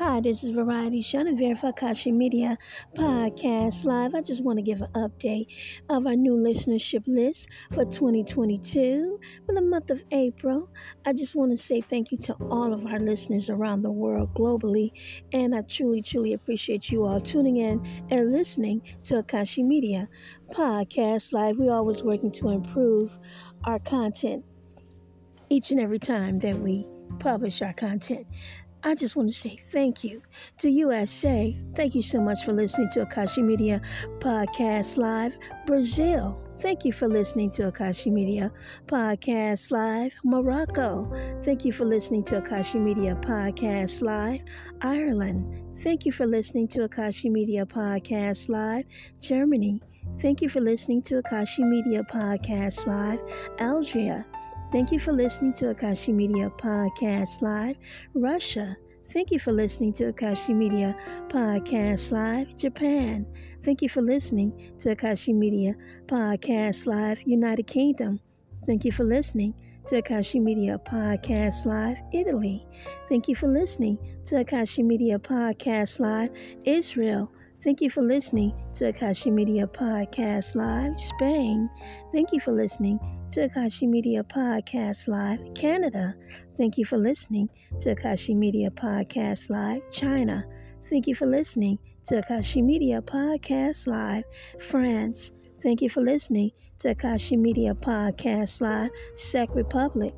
Hi, this is Variety Chenevert for Akashi Media Podcast Live. I just want to give an update of our new listenership list for 2022 for the month of April. I just want to say thank you to all of our listeners around the world globally, and I truly, truly appreciate you all tuning in and listening to Akashi Media Podcast Live. We're always working to improve our content each and every time that we publish our content. I just want to say thank you to USA. Thank you so much for listening to Akashi Media Podcast Live. Brazil, thank you for listening to Akashi Media Podcast Live. Morocco, thank you for listening to Akashi Media Podcast Live. Ireland, thank you for listening to Akashi Media Podcast Live. Germany, thank you for listening to Akashi Media Podcast Live. Algeria, Thank you for listening to Akashi Media Podcast Live. Russia, thank you for listening to Akashi Media Podcast Live. Japan, thank you for listening to Akashi Media Podcast Live. United Kingdom, thank you for listening to Akashi Media Podcast Live. Italy, thank you for listening to Akashi Media Podcast Live. Israel, Thank you for listening to Akashi Media Podcast Live. Spain, thank you for listening to Akashi Media Podcast Live. Canada, thank you for listening to Akashi Media Podcast Live. China, thank you for listening to Akashi Media Podcast Live. France, thank you for listening to Akashi Media Podcast Live. Czech Republic,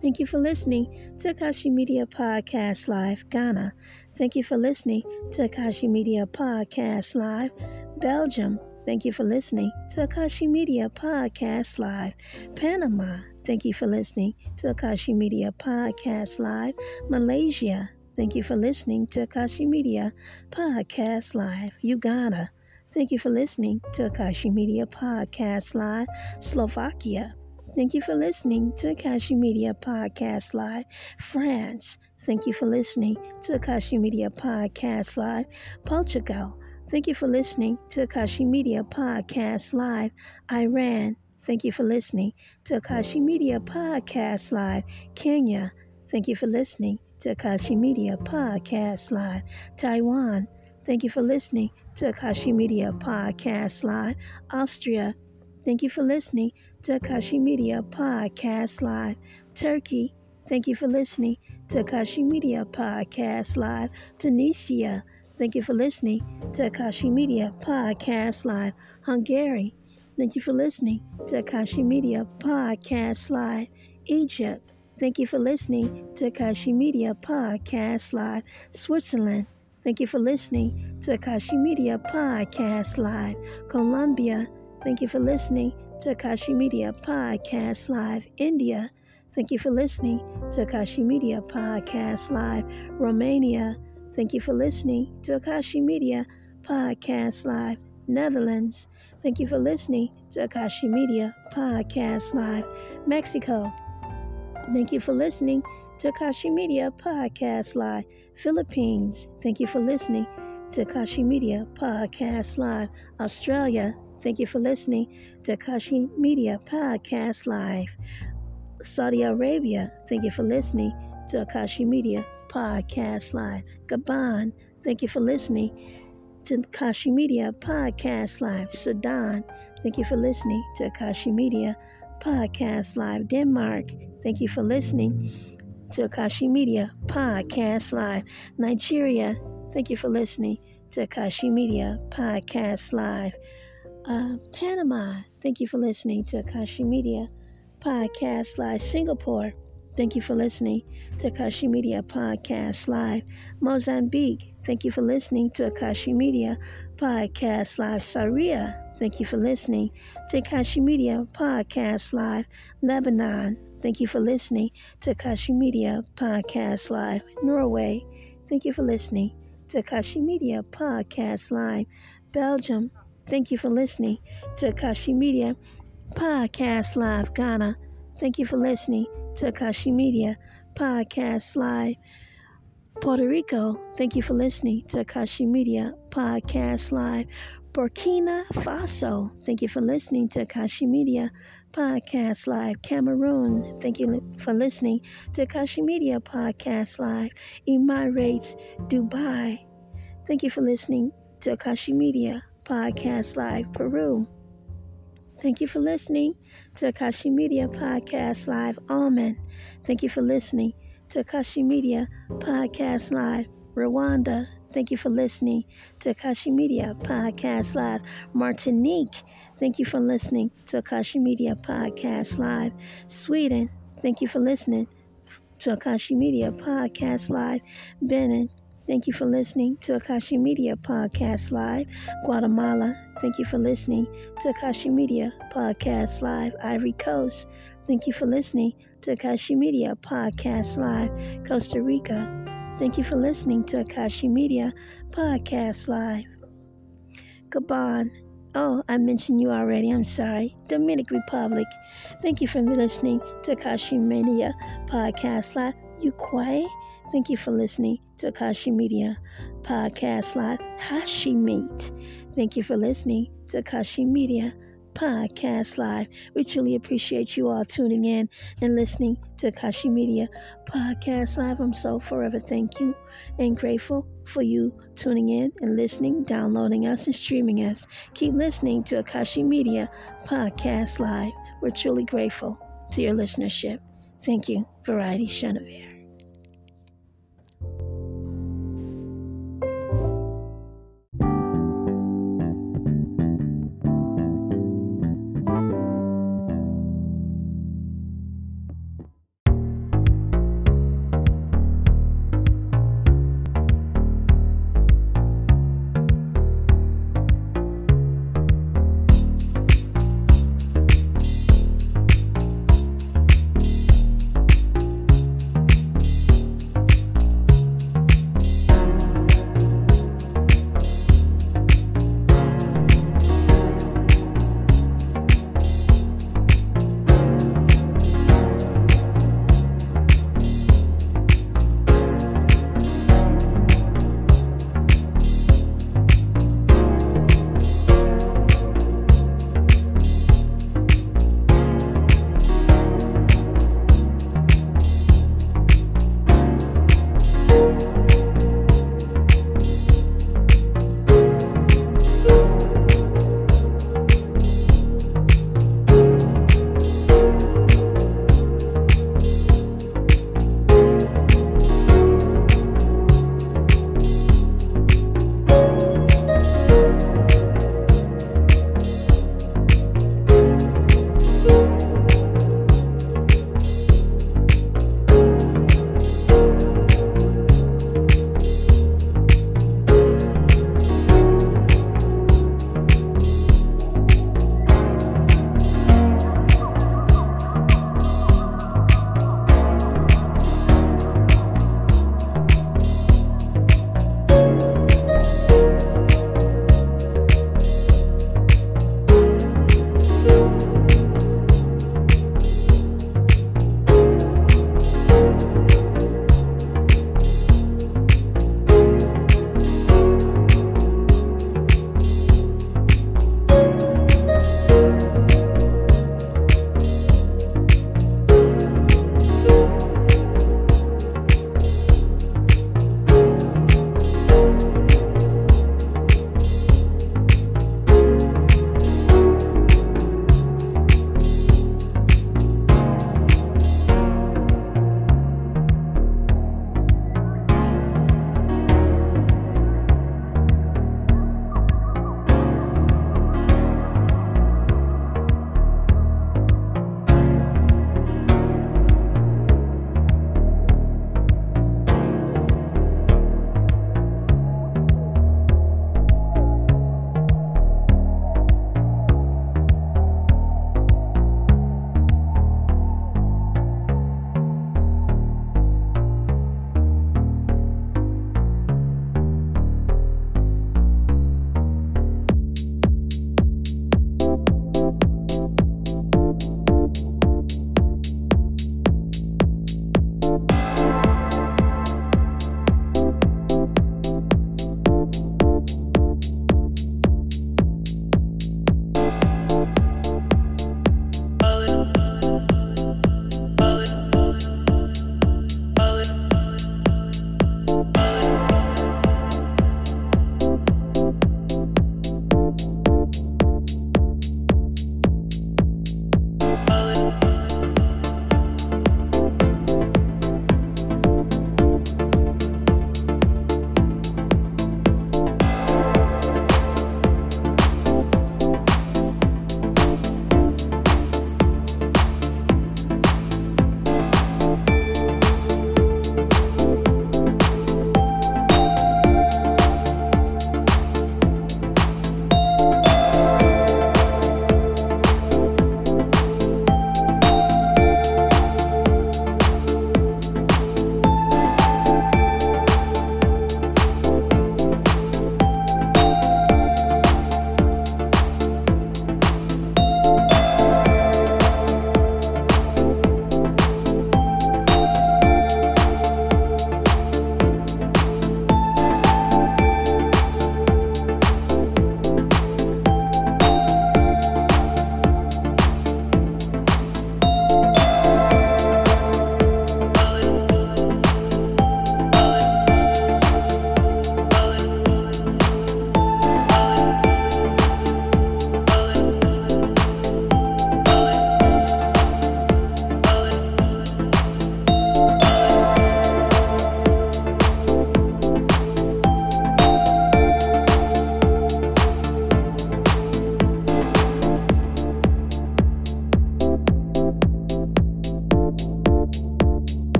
Thank you for listening to Akashi Media Podcast Live, Ghana. Thank you for listening to Akashi Media Podcast Live, Belgium. Thank you for listening to Akashi Media Podcast Live, Panama. Thank you for listening to Akashi Media Podcast Live, Malaysia. Thank you for listening to Akashi Media Podcast Live, Uganda. Thank you for listening to Akashi Media Podcast Live, Slovakia. Thank you for listening to Akashi Media Podcast Live. France, thank you for listening to Akashi Media Podcast Live. Portugal, thank you for listening to Akashi Media Podcast Live. Iran, thank you for listening to Akashi Media Podcast Live. Kenya, thank you for listening to Akashi Media Podcast Live. Taiwan, thank you for listening to Akashi Media Podcast Live. Austria, Thank you for listening to Akashi Media Podcast Live. Turkey, thank you for listening to Akashi Media Podcast Live. Tunisia, thank you for listening to Akashi Media Podcast Live. Hungary, thank you for listening to Akashi Media Podcast Live. Egypt, thank you for listening to Akashi Media Podcast Live. Switzerland, Thank you for listening to Akashi Media Podcast Live. Colombia, Thank you for listening to Akashi Media Podcast Live India. Thank you for listening to Akashi Media Podcast Live Romania. Thank you for listening to Akashi Media Podcast Live Netherlands. Thank you for listening to Akashi Media Podcast Live Mexico. Thank you for listening to Akashi Media Podcast Live Philippines. Thank you for listening to Akashi Media Podcast Live Australia. Thank you for listening to Akashi Media Podcast Live. Saudi Arabia, thank you for listening to Akashi Media Podcast Live. Gabon, thank you for listening to Akashi Media Podcast Live. Sudan, thank you for listening to Akashi Media Podcast Live. Denmark, thank you for listening to Akashi Media Podcast Live. Nigeria, thank you for listening to Akashi Media Podcast Live. Uh, Panama, thank you for listening to Akashi Media Podcast Live. Singapore, thank you for listening to Akashi Media Podcast Live. Mozambique, thank you for listening to Akashi Media Podcast Live. Syria, thank you for listening to Akashi Media Podcast Live. Lebanon, thank you for listening to Akashi Media Podcast Live. Norway, thank you for listening to Akashi Media Podcast Live. Belgium, Thank you for listening to Akashi Media Podcast Live Ghana. Thank you for listening to Akashi Media Podcast Live Puerto Rico. Thank you for listening to Akashi Media Podcast Live Burkina Faso. Thank you for listening to Akashi Media Podcast Live. Cameroon, thank you for listening to Akashi Media Podcast Live. Emirates, Dubai, thank you for listening to Akashi Media Podcast Live. Peru, Thank you for listening to Akashi Media Podcast Live. Oman. Thank you for listening to Akashi Media Podcast Live. Rwanda. Thank you for listening to Akashi Media Podcast Live. Martinique. Thank you for listening to Akashi Media Podcast Live. Sweden. Thank you for listening to Akashi Media Podcast Live. Benin. Thank you for listening to Akashi Media Podcast Live. Guatemala, thank you for listening to Akashi Media Podcast Live. Ivory Coast, thank you for listening to Akashi Media Podcast Live. Costa Rica, thank you for listening to Akashi Media Podcast Live. Gabon, oh, I mentioned you already, I'm sorry. Dominican Republic, thank you for listening to Akashi Media Podcast Live. Ukraine, Thank you for listening to Akashi Media Podcast Live Hashimate. Thank you for listening to Akashi Media Podcast Live. We truly appreciate you all tuning in and listening to Akashi Media Podcast Live. I'm so forever thank you and grateful for you tuning in and listening, downloading us, and streaming us. Keep listening to Akashi Media Podcast Live. We're truly grateful to your listenership. Thank you, Variety Chenevert.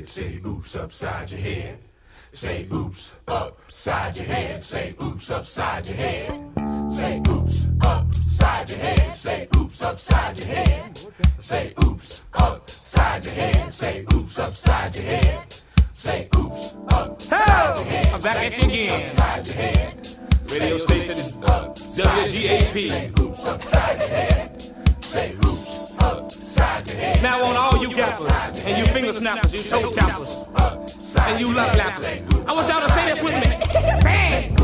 head. Say oops upside your head. Say oops upside your head. Say oops upside your head. Say oops upside your head. Say oops upside your head. Say oops upside your head. Say oops upside your head. Say oops upside your head. I'm back at you again. Upside your head. Radio station is WGAP. Say oops upside your head. Now on all you gappers, and you finger snappers, you toe tappers, and you love lappers. I want y'all to say this with me. Say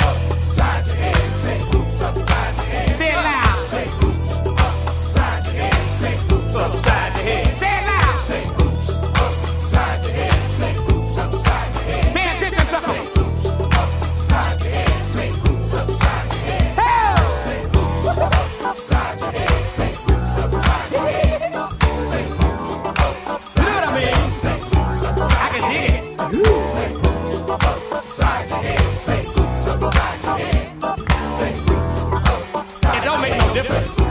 upside your head, say upside. difference.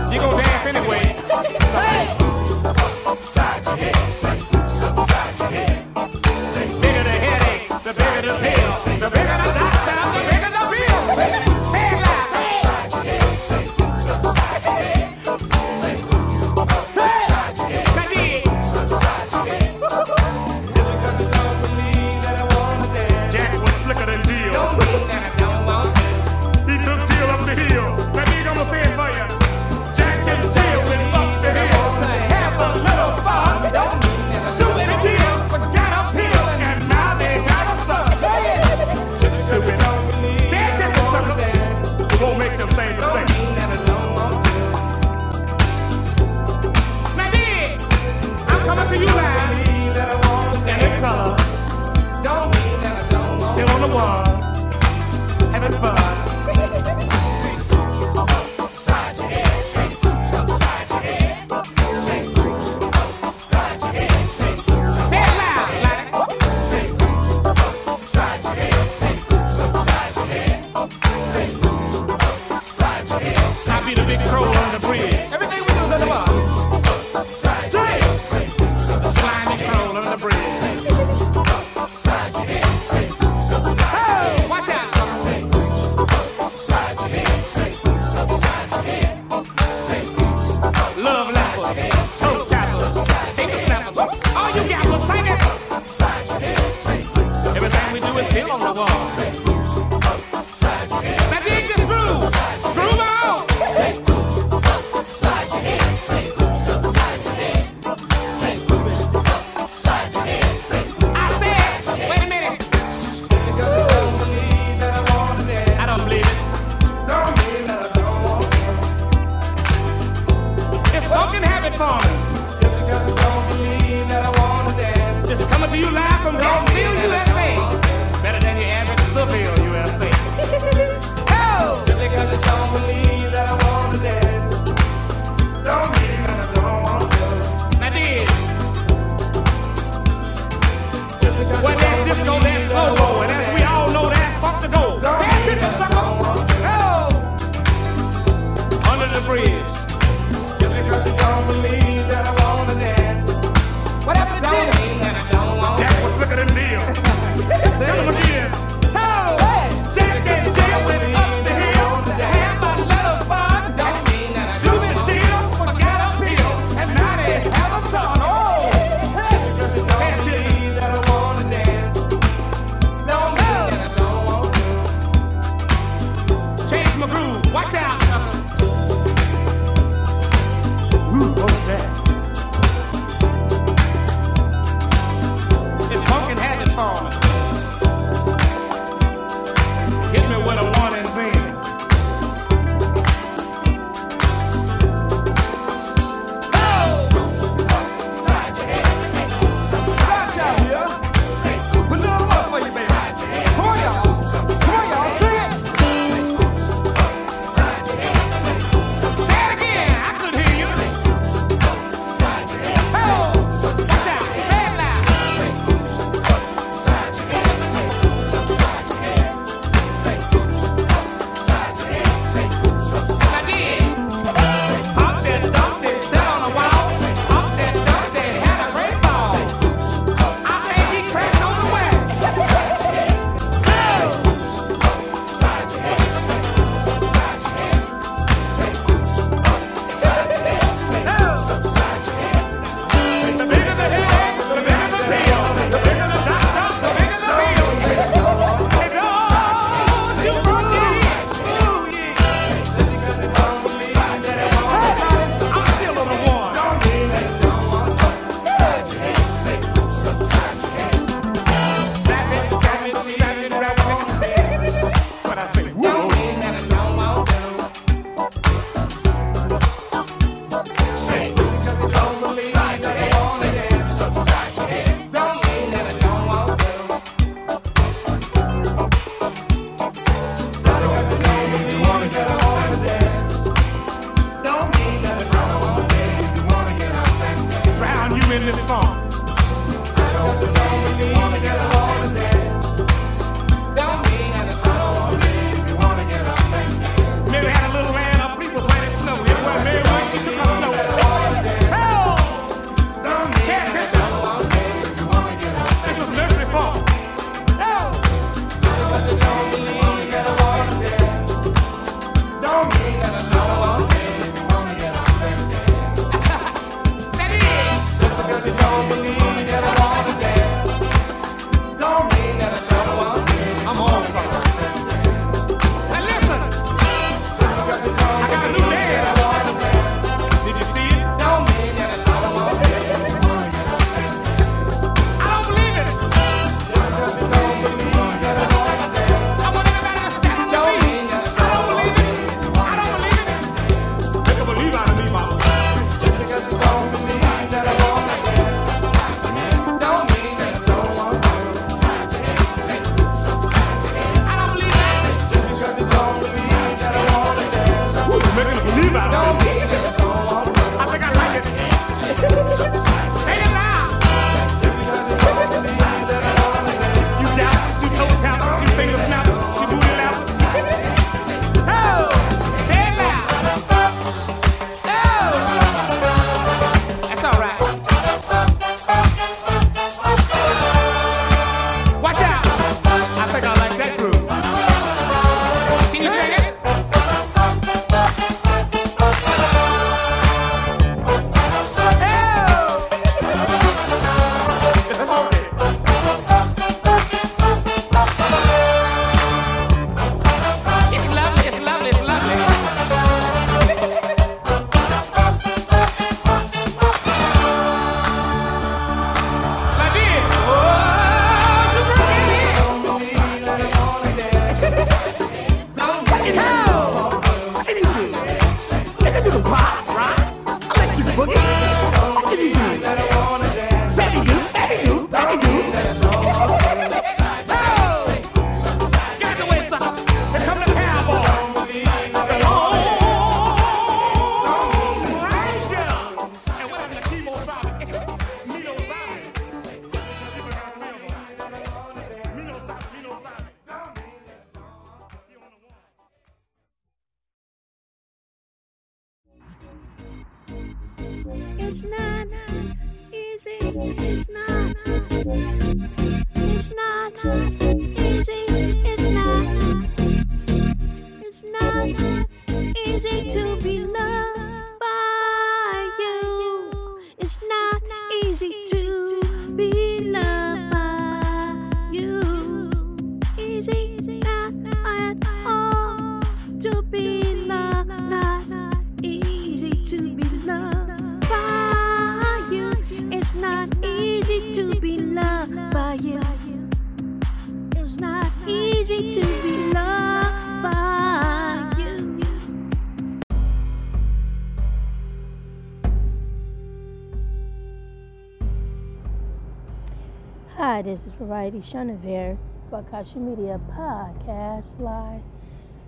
Variety Chenevert for Akashi Media Podcast Live.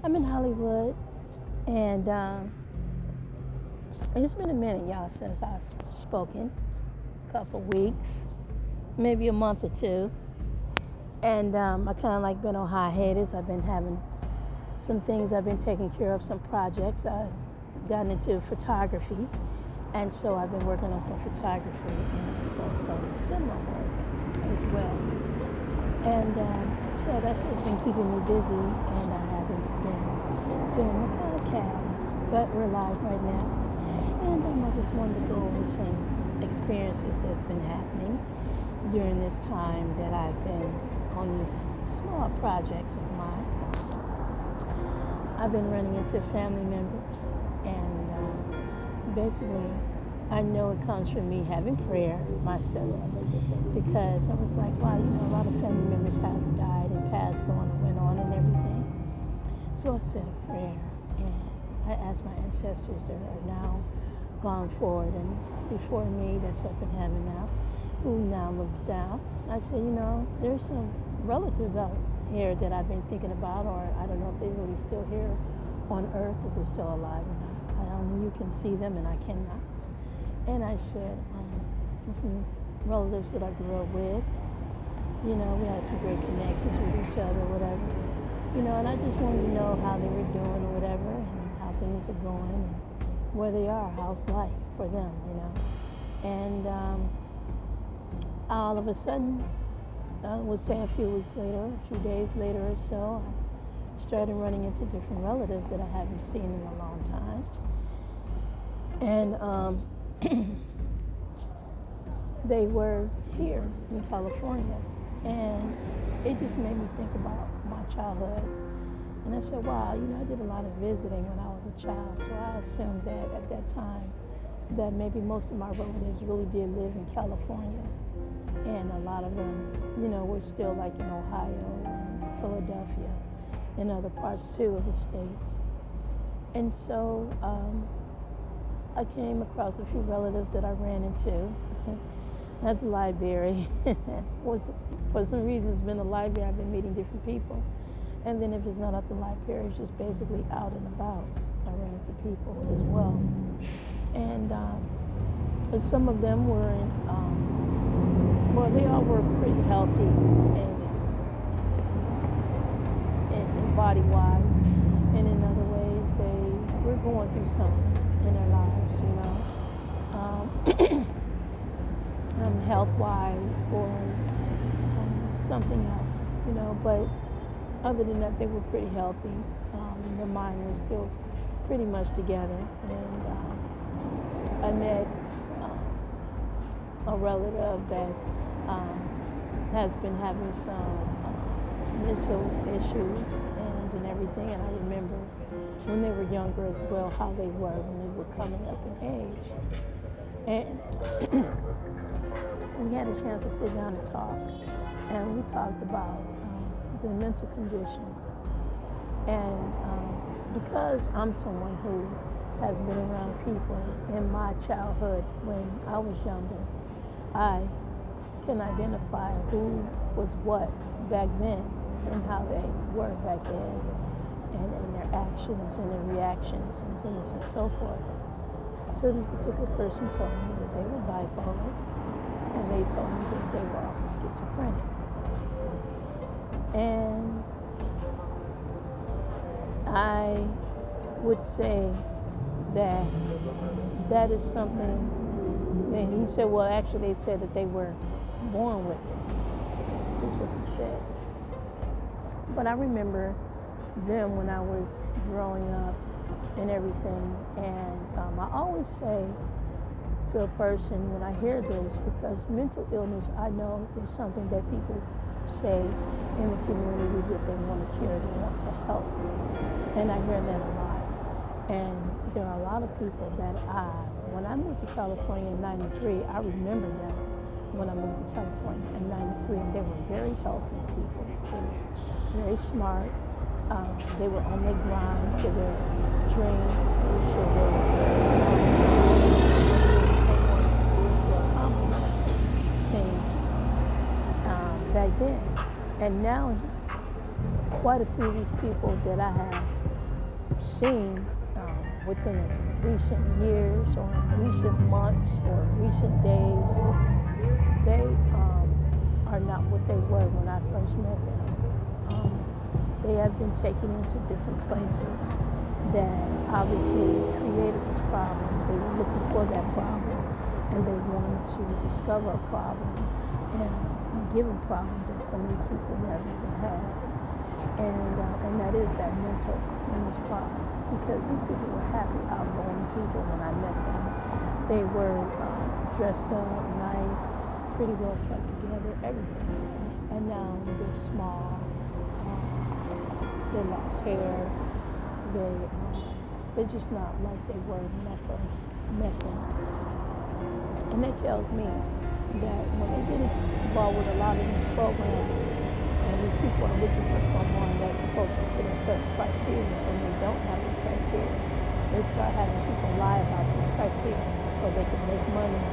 I'm in Hollywood, and um, it's been a minute, y'all, since I've spoken. A couple weeks, maybe a month or two. And um, I kind of like been on high hiatus. I've been having some things I've been taking care of, some projects. I've gotten into photography, and so I've been working on some photography and so some cinema work as well. And um, so that's what's been keeping me busy, and I haven't been doing the podcast, but we're live right now. And um, I just wanted to go over some experiences that's been happening during this time that I've been on these small projects of mine. I've been running into family members, and um, basically, I know it comes from me having prayer myself because I was like, wow, you know, a lot of family members have died and passed on and went on and everything. So I said a prayer, and I asked my ancestors that are now gone forward and before me that's up in heaven now, who now lives down. I said, you know, there's some relatives out here that I've been thinking about, or I don't know if they're really still here on earth, if they're still alive or not. I only you can see them and I cannot. And I said, um, some relatives that I grew up with, you know, we had some great connections with each other, whatever. You know, and I just wanted to know how they were doing or whatever, and how things are going, and where they are, how's life for them, you know. And um, all of a sudden, I would say a few weeks later, a few days later or so, I started running into different relatives that I haven't seen in a long time. And um, they were here in California. And it just made me think about my childhood. And I said, wow, you know, I did a lot of visiting when I was a child, so I assumed that at that time that maybe most of my relatives really did live in California. And a lot of them, you know, were still like in Ohio and Philadelphia and other parts too of the states. And so um, I came across a few relatives that I ran into at the library. was for some reason it's been the library. I've been meeting different people, and then if it's not at the library, it's just basically out and about. I ran into people as well, and um, some of them were in. Um, well, they all were pretty healthy and, and, and body wise, and in other ways they were going through something in their lives. Um, health wise or um, something else, you know. But other than that, they were pretty healthy. Um, their mind was still pretty much together. And um, I met uh, a relative that um, has been having some uh, mental issues and, and everything. And I remember when they were younger as well how they were when they were coming up in age. And we had a chance to sit down and talk, and we talked about um, the mental condition. And um, because I'm someone who has been around people in my childhood when I was younger, I can identify who was what back then and how they were back then, and, and their actions and their reactions and things and so forth. So this particular person told me that they were bipolar, and they told me that they were also schizophrenic. And I would say that that is something and he said, well, actually, they said that they were born with it. Is what he said. But I remember them when I was growing up and everything. And um, I always say to a person when I hear this, because mental illness, I know is something that people say in the community that they want to cure, they want to help. And I hear that a lot. And there are a lot of people that I, when I moved to California in 93, I remember them when I moved to California in 93, and they were very healthy people. They were very smart. Um, they were on the grind to their dreams, to their things um, back then. And now, quite a few of these people that I have seen um, within recent years or recent months or recent days, they um, are not what they were when I first met them. They have been taken into different places that obviously created this problem. They were looking for that problem and they wanted to discover a problem and give a problem that some of these people never even had. And, uh, and that is that mental illness problem because these people were happy, outgoing people when I met them. They were uh, dressed up, nice, pretty well kept together, everything. And now they're small, they lost hair, they, uh, they're just not like they were when I first met. And that tells me that when they get involved with a lot of these programs, and these people are looking for someone that's supposed to fit a certain criteria, and they don't have the criteria, they start having people lie about these criteria so they can make money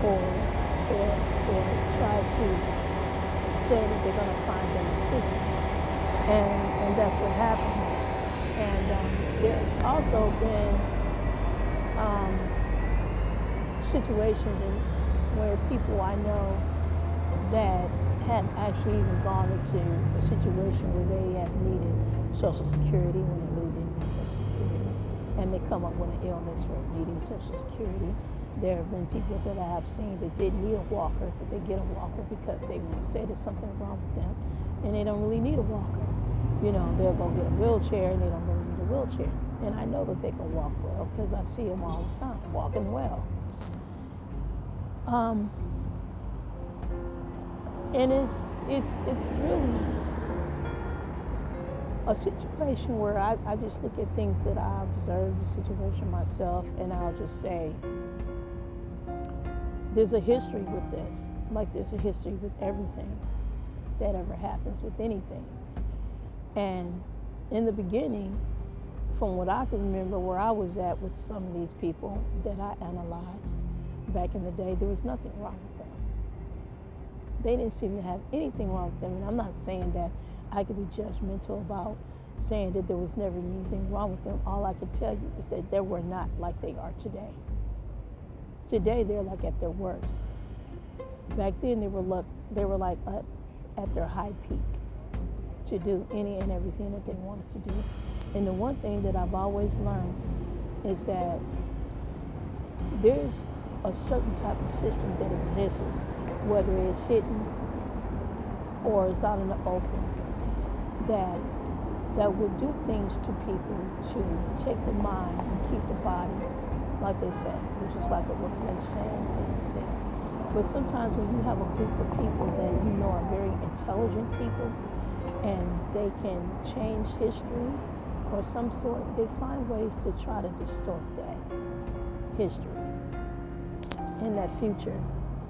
or or, or try to say that they're going to find them assistance. And, and that's what happens. And um, there's also been um, situations where people I know that had actually even gone into a situation where they had needed Social Security when they really didn't need Social Security. And they come up with an illness for needing Social Security. There have been people that I have seen that did need a walker, but they get a walker because they want to say there's something wrong with them, and they don't really need a walker. You know, they'll go get a wheelchair, and they don't really need a wheelchair. And I know that they can walk well because I see them all the time walking well. Um, and it's it's it's really a situation where I, I just look at things that I observe the situation myself and I'll just say there's a history with this like there's a history with everything that ever happens with anything and in the beginning from what I can remember where I was at with some of these people that I analyzed back in the day there was nothing wrong with them they didn't seem to have anything wrong with them. And I'm not saying that I could be judgmental about saying that there was never anything wrong with them. All I can tell you is that they were not like they are today. Today they're like at their worst. Back then they were look they were like at, at their high peak to do any and everything that they wanted to do. And the one thing that I've always learned is that there's a certain type of system that exists whether it's hidden or it's out in the open, that that would do things to people to take the mind and keep the body, like they say, which is like a replacement thing. But sometimes when you have a group of people that you know are very intelligent people and they can change history or some sort, they find ways to try to distort that history in that future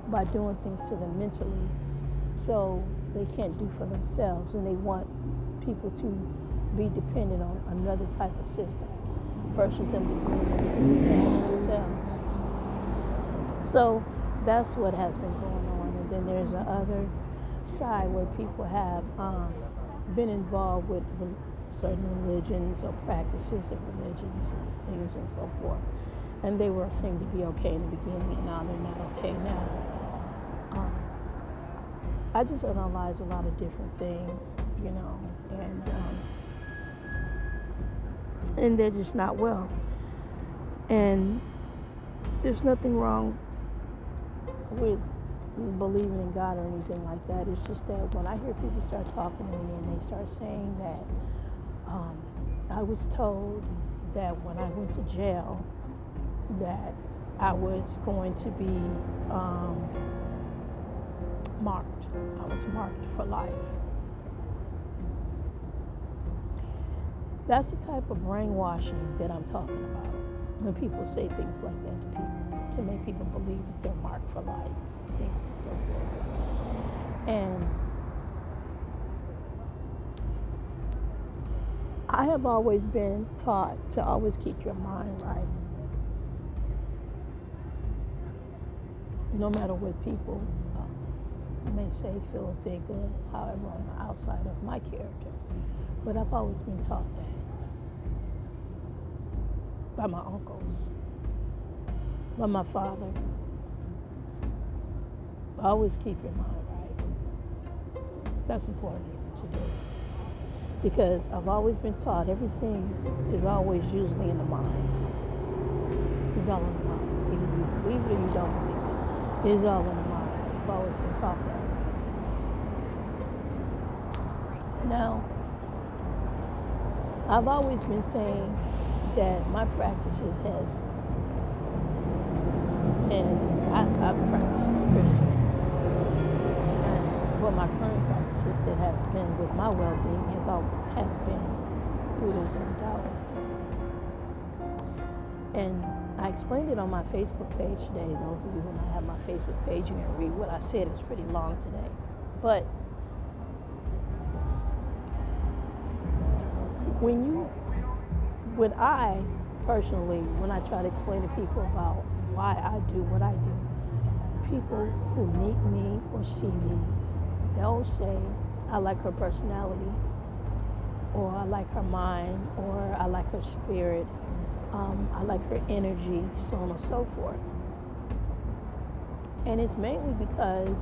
by doing things to them mentally so they can't do for themselves and they want people to be dependent on another type of system versus them to be able to depend on themselves. So that's what has been going on. And then there's another side where people have um, been involved with certain religions or practices of religions and things and so forth. And they were seemed to be okay in the beginning, and now they're not okay now. Um, I just analyze a lot of different things, you know, and um, and they're just not well. And there's nothing wrong with believing in God or anything like that. It's just that when I hear people start talking to me and they start saying that um, I was told that when I went to jail that I was going to be um, marked. I was marked for life. That's the type of brainwashing that I'm talking about when people say things like that to people, to make people believe that they're marked for life, things and so forth. And I have always been taught to always keep your mind right. No matter what people uh, may say, feel, think, or however on the outside of my character. But I've always been taught that by my uncles, by my father. Always keep your mind right. That's important to do. Because I've always been taught everything is always usually in the mind. It's all in the mind. Either you believe it or you don't believe it. It's all in the mind. I've always been taught that. Now, I've always been saying that my practices has, and I, I've practiced what my current practices that has been with my well-being has all has been Buddhism, and Taoism, and I explained it on my Facebook page today. Those of you who have my Facebook page, you can read what I said. It was pretty long today, but when you when I personally, when I try to explain to people about why I do what I do, people who meet me or see me, they'll say, I like her personality, or I like her mind, or I like her spirit, um, I like her energy, so on and so forth. And it's mainly because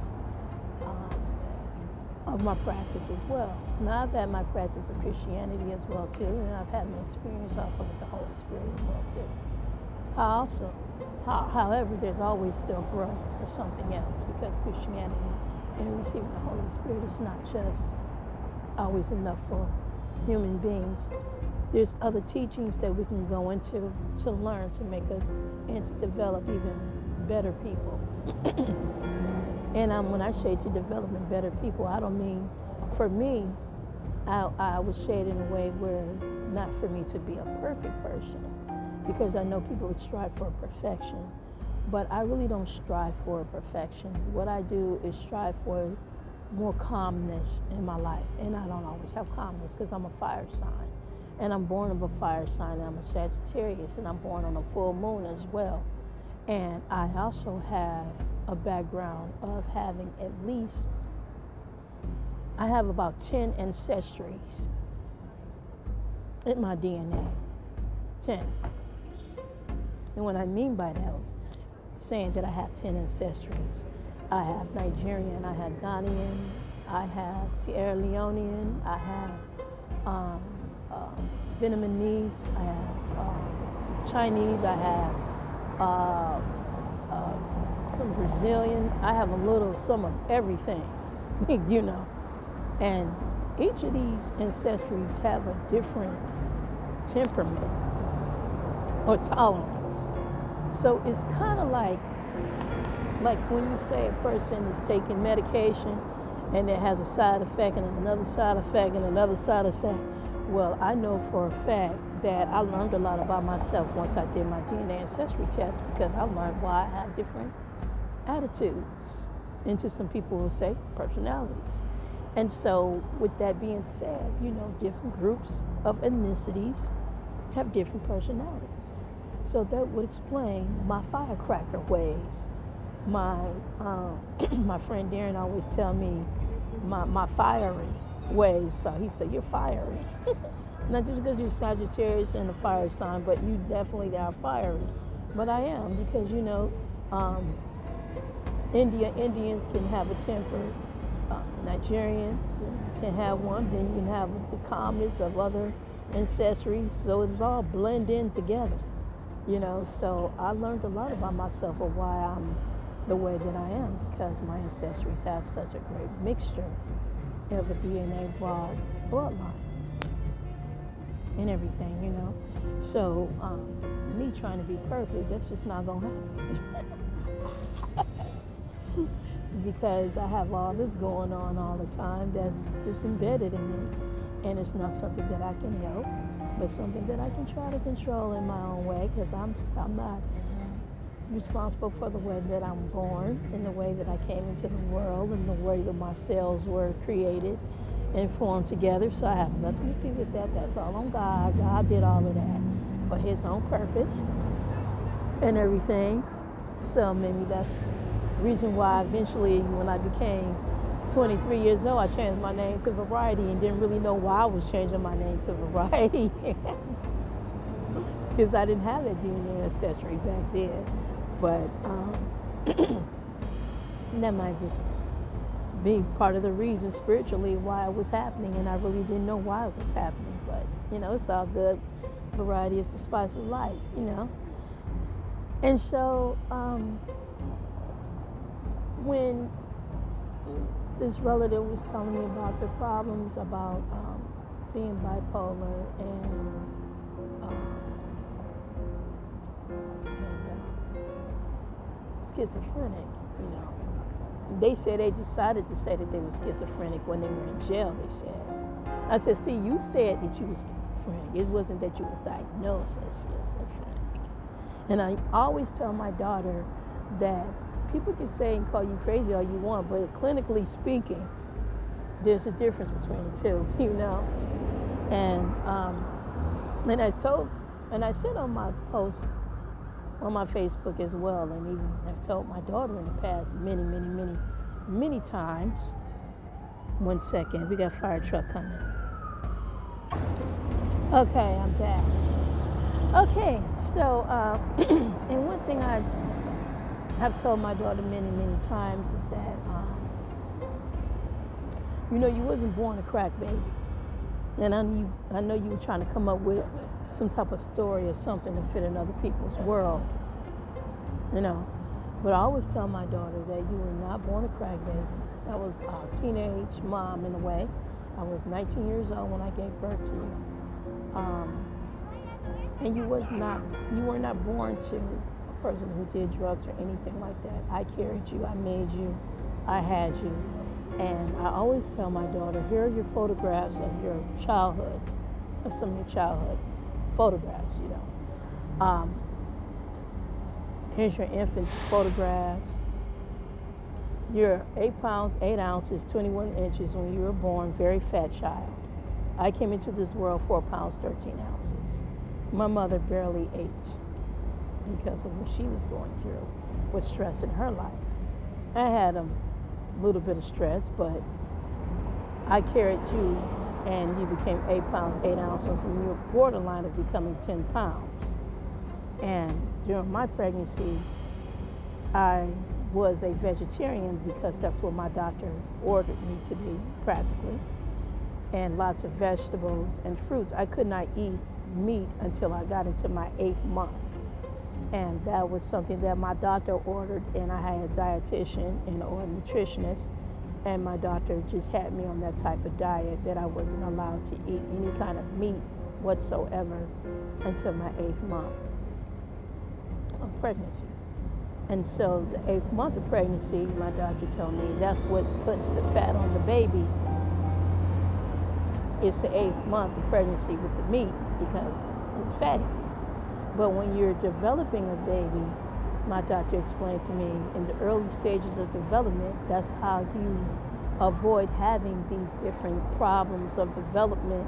of my practice as well. Now I've had my practice of Christianity as well too, and I've had my experience also with the Holy Spirit as well too. I also, however, there's always still growth for something else because Christianity and receiving the Holy Spirit is not just always enough for human beings. There's other teachings that we can go into to learn to make us and to develop even better people. And um, when I say to developing better people, I don't mean for me, I, I would say it in a way where not for me to be a perfect person, because I know people would strive for perfection, but I really don't strive for perfection. What I do is strive for more calmness in my life, and I don't always have calmness because I'm a fire sign, and I'm born of a fire sign. I'm a Sagittarius, and I'm born on a full moon as well, and I also have a background of having at least, I have about 10 ancestries in my DNA. 10. And what I mean by that is saying that I have 10 ancestries. I have Nigerian, I have Ghanaian, I have Sierra Leonean, I have um, uh, Vietnamese, I have uh, Chinese, I have uh, some Brazilian. I have a little, some of everything, you know. And each of these ancestries have a different temperament or tolerance. So it's kind of like, like when you say a person is taking medication and it has a side effect and another side effect and another side effect. Well, I know for a fact that I learned a lot about myself once I did my DNA ancestry test because I learned why I have different attitudes, and to some people will say personalities. And so, with that being said, you know, different groups of ethnicities have different personalities. So that would explain my firecracker ways. My um, my friend Darren always tell me my, my fiery ways. So he said, "You're fiery." Not just because you're Sagittarius and a fire sign, but you definitely are fiery. But I am because you know um, India Indians can have a temper. Uh, Nigerians can have one. Then you can have the calmness of other ancestries. So it's all blend in together. You know, so I learned a lot about myself of why I'm the way that I am because my ancestries have such a great mixture of a DNA broad bloodline and everything, you know. So um, me trying to be perfect, that's just not gonna happen. because I have all this going on all the time that's just embedded in me. And it's not something that I can help, but something that I can try to control in my own way because I'm, I'm not responsible for the way that I'm born and the way that I came into the world and the way that my cells were created and formed together. So I have nothing to do with that. That's all on God. God did all of that for his own purpose and everything. So maybe that's the reason why eventually when I became 23 years old, I changed my name to Variety and didn't really know why I was changing my name to Variety. Because I didn't have that DNA ancestry back then. But um, that might just be part of the reason spiritually why it was happening. And I really didn't know why it was happening. But, you know, it's all good. Variety is the spice of life, you know. And so um, when this relative was telling me about the problems about um, being bipolar and, um, and uh, schizophrenic, you know. They said they decided to say that they were schizophrenic when they were in jail, they said. I said, see, you said that you were schizophrenic. It wasn't that you was diagnosed as schizophrenic. And I always tell my daughter that people can say and call you crazy all you want, but clinically speaking, there's a difference between the two, you know. And um, and I told, and I said on my post on my Facebook as well, and even I've told my daughter in the past many, many, many, many times. One second, we got fire truck coming. Okay, I'm back. Okay, so uh, and one thing I have told my daughter many, many times is that, um, you know, you wasn't born a crack baby. And I, knew, I know you were trying to come up with some type of story or something to fit in other people's world, you know. But I always tell my daughter that you were not born a crack baby. I was a teenage mom in a way. I was 19 years old when I gave birth to you. Um, and you was not, you were not born to person who did drugs or anything like that. I carried you, I made you, I had you. And I always tell my daughter, here are your photographs of your childhood, of some of your childhood photographs, you know. Um, here's your infant photographs. You're 8 pounds, 8 ounces, 21 inches when you were born, very fat child. I came into this world 4 pounds, 13 ounces. My mother barely ate because of what she was going through with stress in her life. I had a little bit of stress, but I carried you and you became eight pounds, eight ounces, and you were borderline of becoming 10 pounds. And during my pregnancy, I was a vegetarian because that's what my doctor ordered me to be, practically. And lots of vegetables and fruits. I could not eat meat until I got into my eighth month. And that was something that my doctor ordered, and I had a dietitian and or a nutritionist, and my doctor just had me on that type of diet that I wasn't allowed to eat any kind of meat whatsoever until my eighth month of pregnancy. And so the eighth month of pregnancy, my doctor told me that's what puts the fat on the baby. It's the eighth month of pregnancy with the meat because it's fatty. But when you're developing a baby, my doctor explained to me in the early stages of development, that's how you avoid having these different problems of development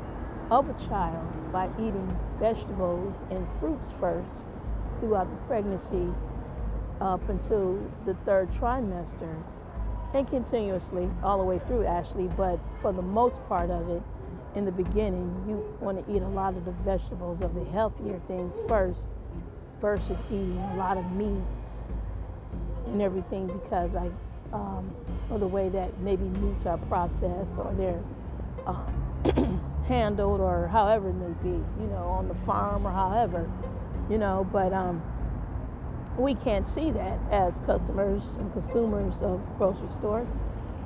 of a child by eating vegetables and fruits first throughout the pregnancy up until the third trimester and continuously all the way through actually. But for the most part of it in the beginning, you want to eat a lot of the vegetables of the healthier things first versus eating a lot of meats and everything because I, um, of the way that maybe meats are processed or they're uh, handled or however it may be, you know, on the farm or however, you know, but um, we can't see that as customers and consumers of grocery stores.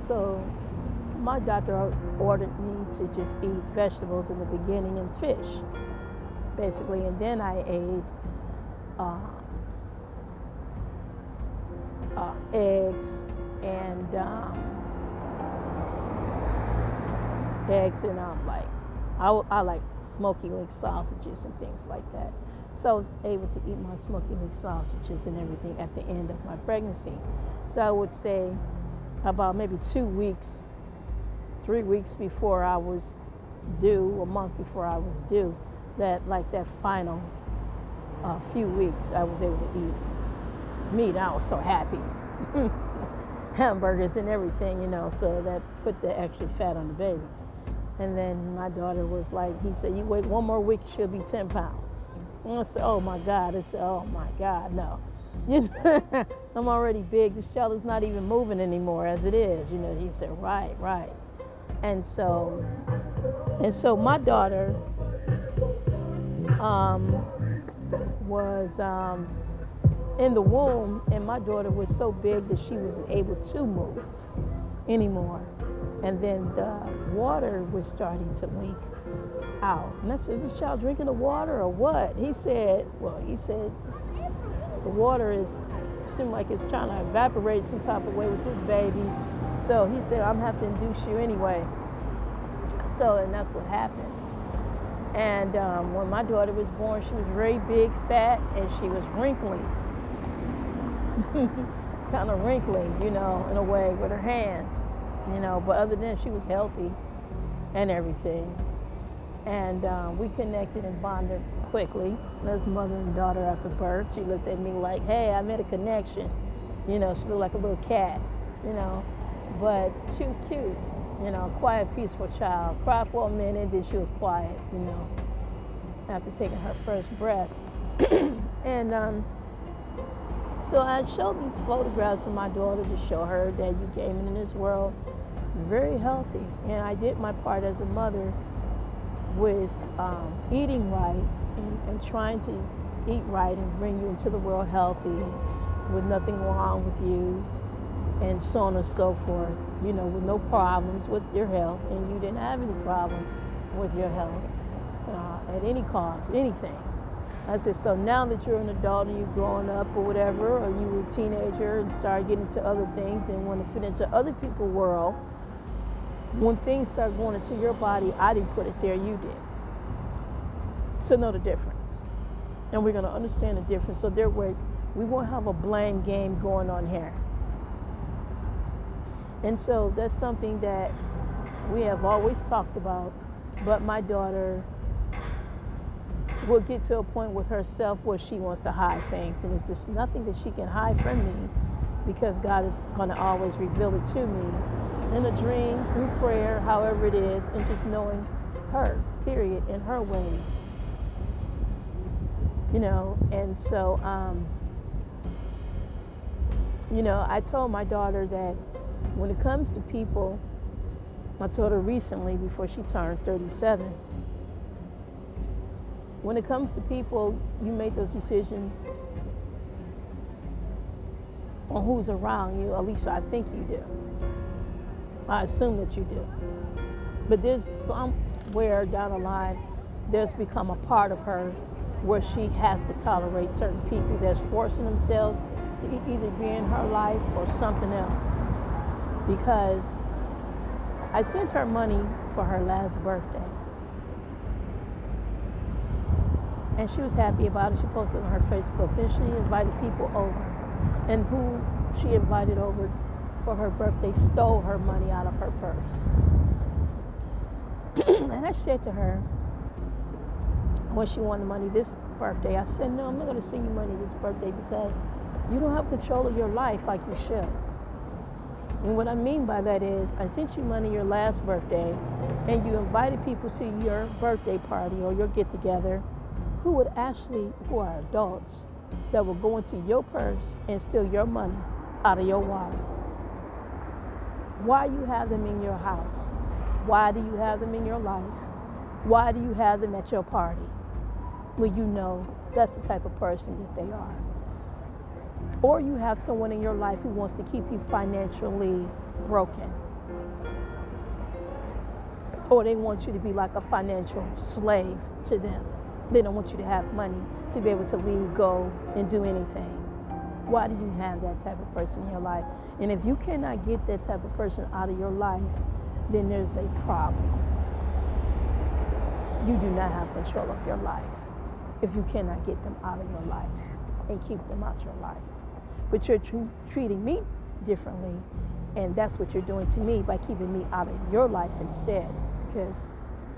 So my doctor ordered me to just eat vegetables in the beginning and fish, basically, and then I ate uh, uh, eggs and um, eggs and um, like I, I like smoky link sausages and things like that. So I was able to eat my smoky link sausages and everything at the end of my pregnancy. So I would say about maybe two weeks, three weeks before I was due, a month before I was due, that like that final uh, few weeks, I was able to eat meat. I was so happy. Hamburgers and everything, you know, so that put the extra fat on the baby. And then my daughter was like, he said, you wait one more week, she'll be 10 pounds. And I said, oh my God. I said, oh my God, no. You know, I'm already big. This child is not even moving anymore as it is. You know, he said, right, right. And so, and so my daughter um, was um, in the womb, and my daughter was so big that she was able to move anymore. And then the water was starting to leak out. And I said, Is this child drinking the water or what? He said, Well, he said, the water is seemed like it's trying to evaporate some type of way with this baby. So he said, I'm have to induce you anyway. So, and that's what happened. And um, when my daughter was born, she was very big, fat, and she was wrinkly. kind of wrinkly, you know, in a way with her hands, you know. But other than that, she was healthy and everything. And um, we connected and bonded quickly as mother and daughter after birth. She looked at me like, hey, I made a connection. You know, she looked like a little cat, you know. But she was cute, you know, quiet, peaceful child. Cried for a minute, then she was quiet, you know, after taking her first breath. and um, so I showed these photographs of my daughter to show her that you came into this world very healthy. And I did my part as a mother with um, eating right and, and trying to eat right and bring you into the world healthy with nothing wrong with you and so on and so forth, you know, with no problems with your health and you didn't have any problems with your health uh, at any cost, anything. I said, so now that you're an adult and you're growing up or whatever, or you were a teenager and start getting into other things and want to fit into other people's world, when things start going into your body, I didn't put it there, you did. So know the difference. And we're going to understand the difference. So there way, we won't have a blame game going on here. And so that's something that we have always talked about. But my daughter will get to a point with herself where she wants to hide things. And it's just nothing that she can hide from me because God is going to always reveal it to me in a dream, through prayer, however it is, and just knowing her, period, in her ways you know, and so, um, you know, I told my daughter that when it comes to people, I told her recently before she turned 37, when it comes to people, you make those decisions on who's around you, at least I think you do. I assume that you do. But there's somewhere down the line, there's become a part of her where she has to tolerate certain people that's forcing themselves to either be in her life or something else. Because I sent her money for her last birthday. And she was happy about it. She posted on her Facebook. Then she invited people over. And who she invited over for her birthday stole her money out of her purse. and I said to her, when she wanted money this birthday. I said, no, I'm not going to send you money this birthday because you don't have control of your life like you should. And what I mean by that is, I sent you money your last birthday, and you invited people to your birthday party or your get together who would actually, who are adults, that will go into your purse and steal your money out of your wallet. Why you have them in your house? Why do you have them in your life? Why do you have them at your party? when you know that's the type of person that they are. Or you have someone in your life who wants to keep you financially broken. Or they want you to be like a financial slave to them. They don't want you to have money to be able to leave, go, and do anything. Why do you have that type of person in your life? And if you cannot get that type of person out of your life, then there's a problem. You do not have control of your life if you cannot get them out of your life and keep them out your life. But you're tr- treating me differently, and that's what you're doing to me by keeping me out of your life instead, because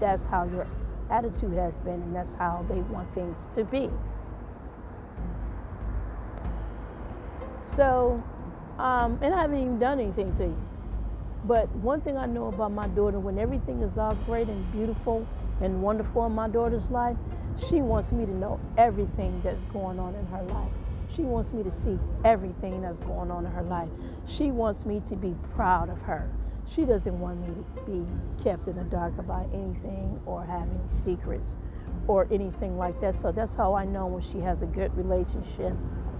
that's how your attitude has been, and that's how they want things to be. So, um, and I haven't even done anything to you. But one thing I know about my daughter, when everything is all great and beautiful and wonderful in my daughter's life, she wants me to know everything that's going on in her life. She wants me to see everything that's going on in her life. She wants me to be proud of her. She doesn't want me to be kept in the dark about anything or having secrets or anything like that. So that's how I know when she has a good relationship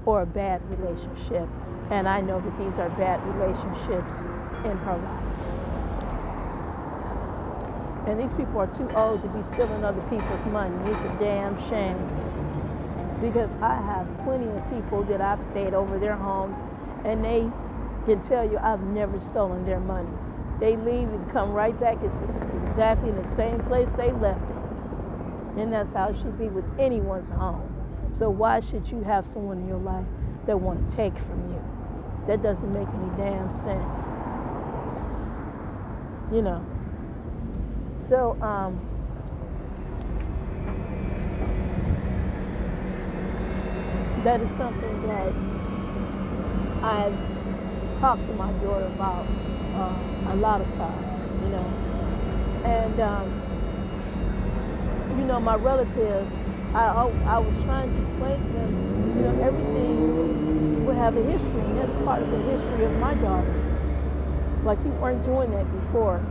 or a bad relationship. And I know that these are bad relationships in her life. And these people are too old to be stealing other people's money. It's a damn shame. Because I have plenty of people that I've stayed over their homes and they can tell you I've never stolen their money. They leave and come right back. It's exactly in the same place they left it. And that's how it should be with anyone's home. So why should you have someone in your life that want to take from you? That doesn't make any damn sense. You know. So um that is something that I've talked to my daughter about uh, a lot of times, you know. And, um, you know, my relatives, I, I, I was trying to explain to them, you know, everything will have a history, and that's part of the history of my daughter. Like you weren't doing that before.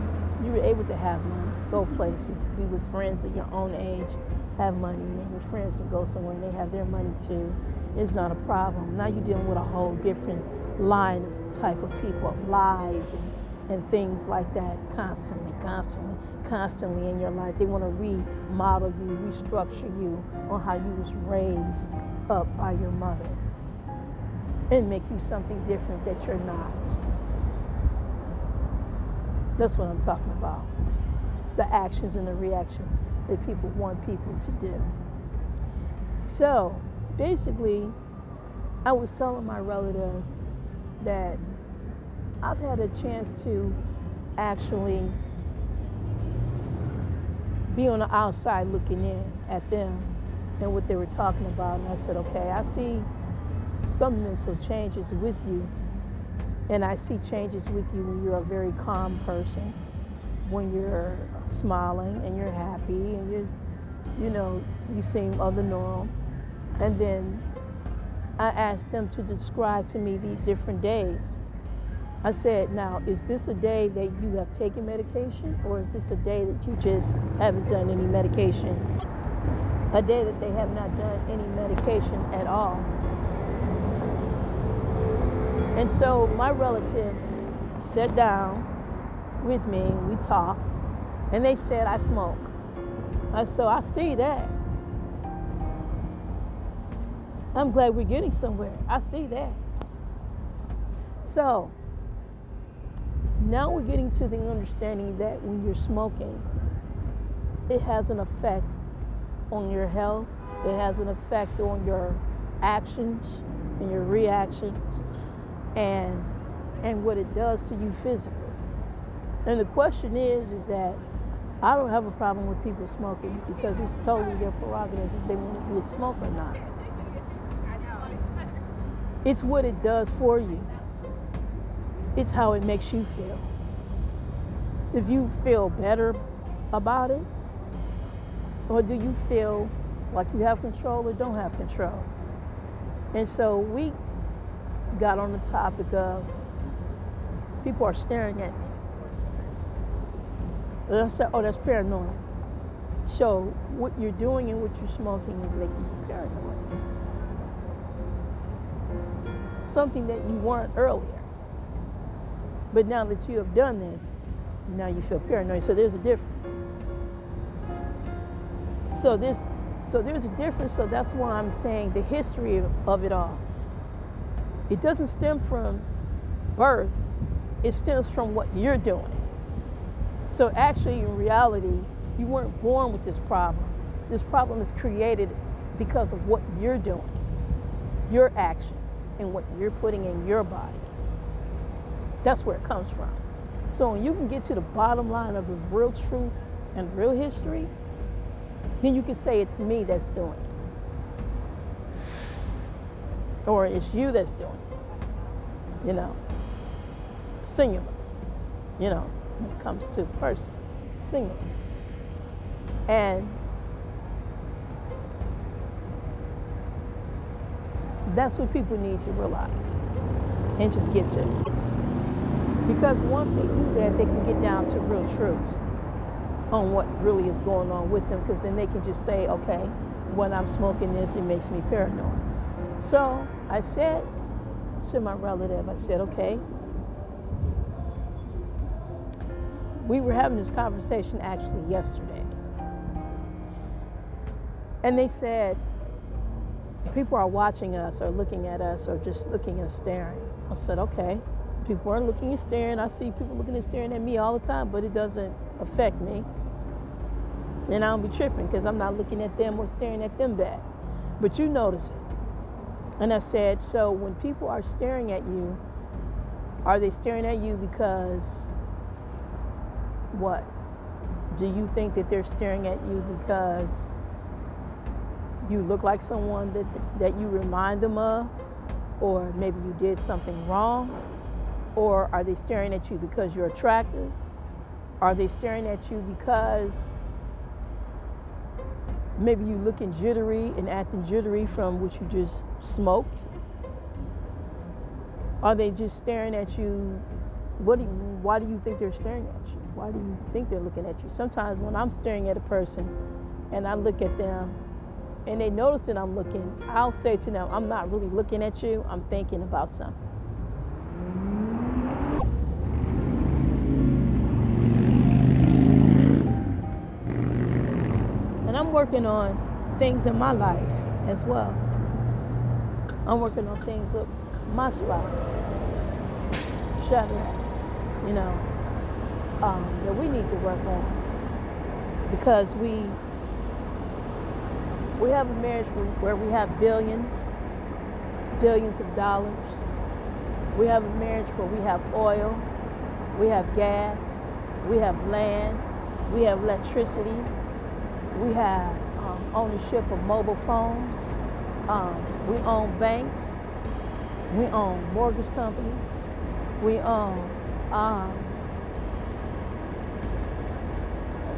You were able to have money, go places, be with friends of your own age, have money, and your friends can go somewhere and they have their money too. It's not a problem. Now you're dealing with a whole different line of type of people, of lies and, and things like that, constantly, constantly, constantly in your life. They want to remodel you, restructure you on how you was raised up by your mother and make you something different that you're not. That's what I'm talking about. The actions and the reaction that people want people to do. So basically, I was telling my relative that I've had a chance to actually be on the outside looking in at them and what they were talking about. And I said, okay, I see some mental changes with you. And I see changes with you when you're a very calm person, when you're smiling and you're happy and you're, you know, you seem other the norm. And then I asked them to describe to me these different days. I said, now, is this a day that you have taken medication or is this a day that you just haven't done any medication? A day that they have not done any medication at all. And so my relative sat down with me, we talked, and they said I smoke. I said, I see that. I'm glad we're getting somewhere. I see that. So now we're getting to the understanding that when you're smoking, it has an effect on your health, it has an effect on your actions and your reactions and and what it does to you physically. And the question is is that I don't have a problem with people smoking because it's totally their prerogative if they want to smoker or not. It's what it does for you. It's how it makes you feel. If you feel better about it, or do you feel like you have control or don't have control? And so we got on the topic of people are staring at me. And I said, oh, that's paranoid. So what you're doing and what you're smoking is making you paranoid. something that you weren't earlier. But now that you have done this, now you feel paranoid. So there's a difference. So there's so there's a difference. So that's why I'm saying the history of it all. It doesn't stem from birth. It stems from what you're doing. So actually, in reality, you weren't born with this problem. This problem is created because of what you're doing, your actions, and what you're putting in your body. That's where it comes from. So when you can get to the bottom line of the real truth and real history, then you can say it's me that's doing it. Or it's you that's doing it. You know, singular. You know, when it comes to person, singular. And that's what people need to realize and just get to. Because once they do that, they can get down to real truth on what really is going on with them because then they can just say, okay, when I'm smoking this, it makes me paranoid. So I said to my relative, I said, okay. We were having this conversation actually yesterday. And they said, people are watching us or looking at us or just looking and staring. I said, okay. People are looking and staring. I see people looking and staring at me all the time, but it doesn't affect me. And I don't be tripping because I'm not looking at them or staring at them back. But you notice it. And I said, so when people are staring at you, are they staring at you because what? Do you think that they're staring at you because you look like someone that that you remind them of or maybe you did something wrong or are they staring at you because you're attractive? Are they staring at you because maybe you looking jittery and acting jittery from what you just smoked? Are they just staring at you? What do you, why do you think they're staring at you? Why do you think they're looking at you? Sometimes when I'm staring at a person and I look at them and they notice that I'm looking, I'll say to them, I'm not really looking at you, I'm thinking about something. And I'm working on things in my life as well. I'm working on things with my spouse, Shadrach, you know, um, that we need to work on because we we have a marriage where we have billions, billions of dollars. We have a marriage where we have oil, we have gas, we have land, we have electricity, we have um, ownership of mobile phones. Um, we own banks. We own mortgage companies. We own um,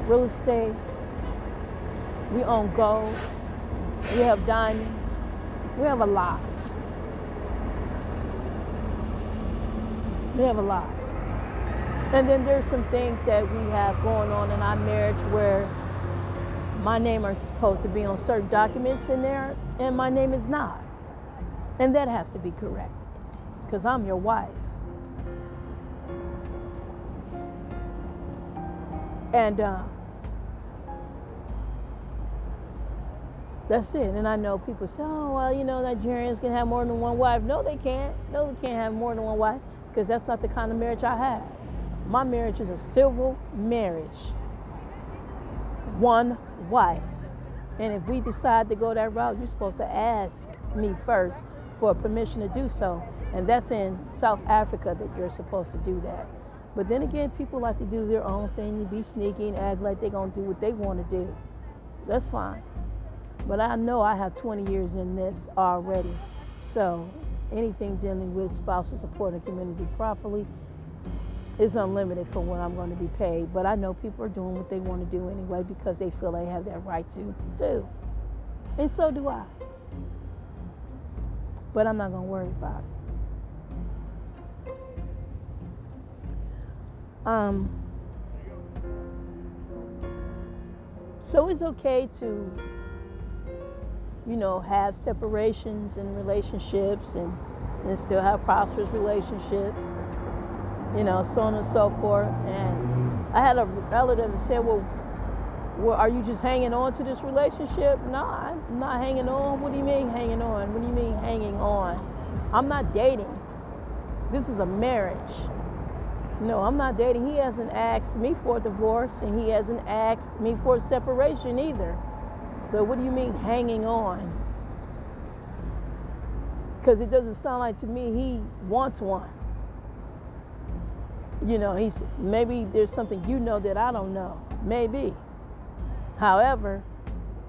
real estate. We own gold. We have diamonds. We have a lot. We have a lot. And then there's some things that we have going on in our marriage where my name are supposed to be on certain documents in there, and my name is not. And that has to be corrected because I'm your wife. And uh, that's it. And I know people say, oh, well, you know, Nigerians can have more than one wife. No, they can't. No, they can't have more than one wife because that's not the kind of marriage I have. My marriage is a civil marriage. One wife. And if we decide to go that route, you're supposed to ask me first for permission to do so. And that's in South Africa that you're supposed to do that. But then again, people like to do their own thing, be sneaky and act like they're going to do what they want to do. That's fine. But I know I have 20 years in this already. So anything dealing with spousal support and community property is unlimited for what I'm going to be paid. But I know people are doing what they want to do anyway because they feel they have that right to do. And so do I. But I'm not going to worry about it. Um, so it's okay to, you know, have separations and relationships and and still have prosperous relationships, you know, so on and so forth. And I had a relative that said, well, well, are you just hanging on to this relationship? No, I'm not hanging on. What do you mean hanging on? What do you mean hanging on? I'm not dating. This is a marriage. No, I'm not dating. He hasn't asked me for a divorce and he hasn't asked me for a separation either. So what do you mean hanging on? Because it doesn't sound like to me he wants one. You know, he's maybe there's something you know that I don't know. Maybe. However,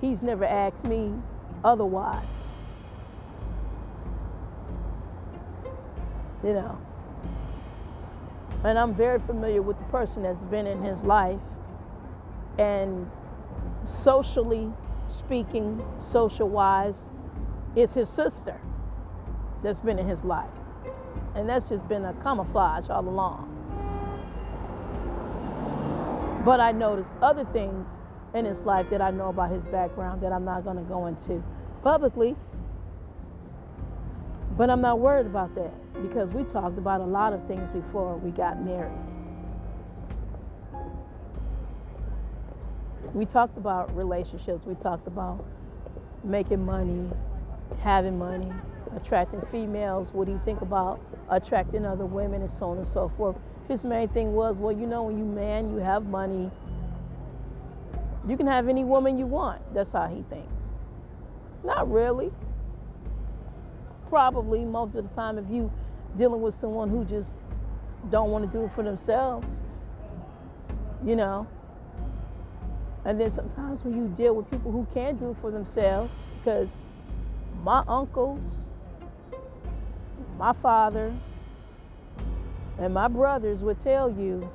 he's never asked me otherwise. You know. And I'm very familiar with the person that's been in his life. And socially speaking, social wise, is his sister that's been in his life. And that's just been a camouflage all along. But I noticed other things in his life that I know about his background that I'm not going to go into publicly. But I'm not worried about that because we talked about a lot of things before we got married. We talked about relationships, we talked about making money, having money, attracting females. What do you think about attracting other women and so on and so forth? His main thing was, well, you know, when you man, you have money, you can have any woman you want. That's how he thinks. Not really. Probably most of the time, if you dealing with someone who just don't want to do it for themselves, you know. And then sometimes when you deal with people who can do it for themselves, because my uncles, my father, and my brothers would tell you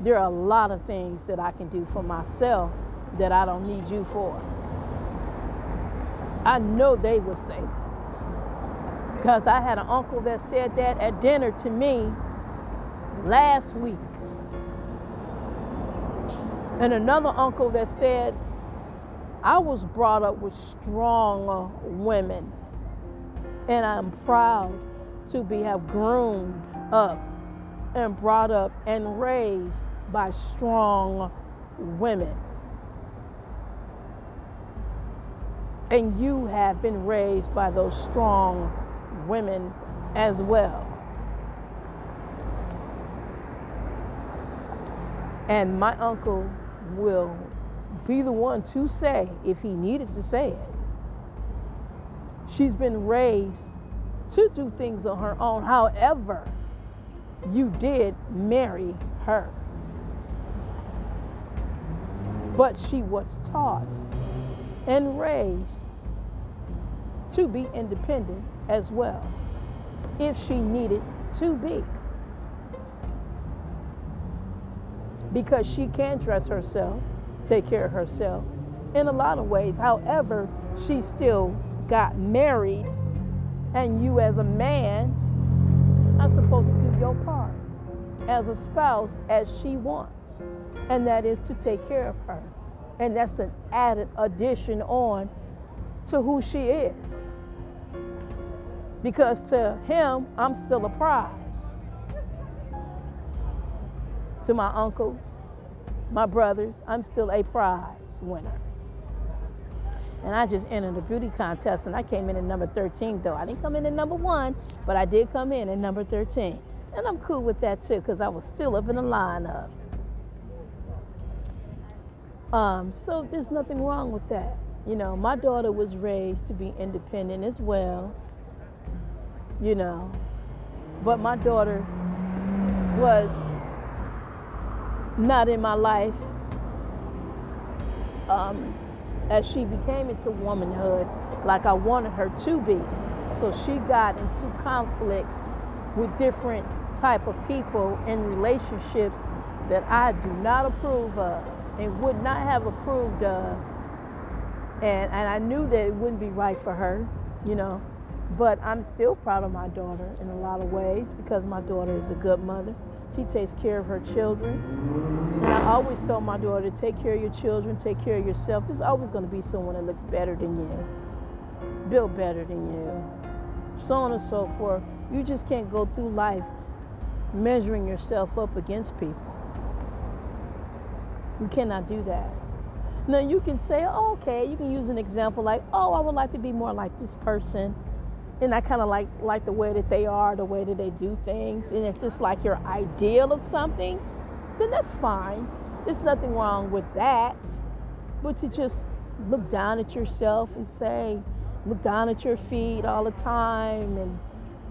there are a lot of things that I can do for myself that I don't need you for. I know they would say that. Because I had an uncle that said that at dinner to me last week. And another uncle that said, I was brought up with strong women. And I'm proud to be have groomed up and brought up and raised by strong women. And you have been raised by those strong women as well. And my uncle will be the one to say, if he needed to say it, she's been raised to do things on her own. However, you did marry her. But she was taught and raised to be independent as well, if she needed to be. Because she can dress herself, take care of herself in a lot of ways. However, she still got married, and you, as a man, are supposed to do your part as a spouse as she wants, and that is to take care of her. And that's an added addition on to who she is. Because to him, I'm still a prize. To my uncles, my brothers, I'm still a prize winner. And I just entered a beauty contest and I came in at number 13 though. I didn't come in at number one, but I did come in at number 13. And I'm cool with that too because I was still up in the lineup. Um, so there's nothing wrong with that. You know, my daughter was raised to be independent as well. You know, but my daughter was not in my life um, as she became into womanhood like I wanted her to be. So she got into conflicts with different type of people in relationships that I do not approve of and would not have approved of. And, and I knew that it wouldn't be right for her, you know. But I'm still proud of my daughter in a lot of ways because my daughter is a good mother. She takes care of her children. And I always tell my daughter, take care of your children, take care of yourself. There's always going to be someone that looks better than you, built better than you, so on and so forth. You just can't go through life measuring yourself up against people. You cannot do that. Now you can say, oh, okay, you can use an example like, oh, I would like to be more like this person. And I kind of like like the way that they are, the way that they do things. And if it's like your ideal of something, then that's fine. There's nothing wrong with that. But to just look down at yourself and say, look down at your feet all the time and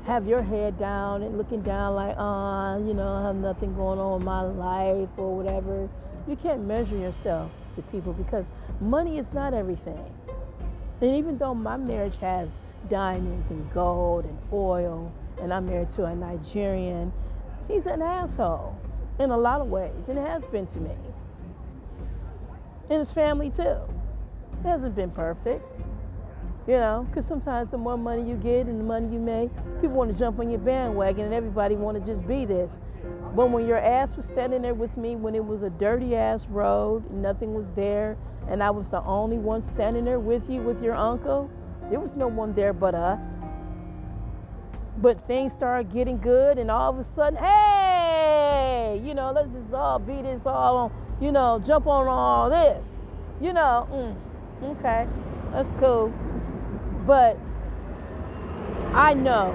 have your head down and looking down like, uh, you know, I have nothing going on in my life or whatever. You can't measure yourself to people because money is not everything. And even though my marriage has diamonds and gold and oil, and I'm married to a Nigerian, he's an asshole in a lot of ways, and has been to me. And his family too. It hasn't been perfect. You know, because sometimes the more money you get and the money you make, people want to jump on your bandwagon and everybody want to just be this. But when your ass was standing there with me when it was a dirty ass road, nothing was there, and I was the only one standing there with you with your uncle, there was no one there but us. But things started getting good, and all of a sudden, hey, you know, let's just all be this all on, you know, jump on all this. You know, mm, okay, that's cool. But I know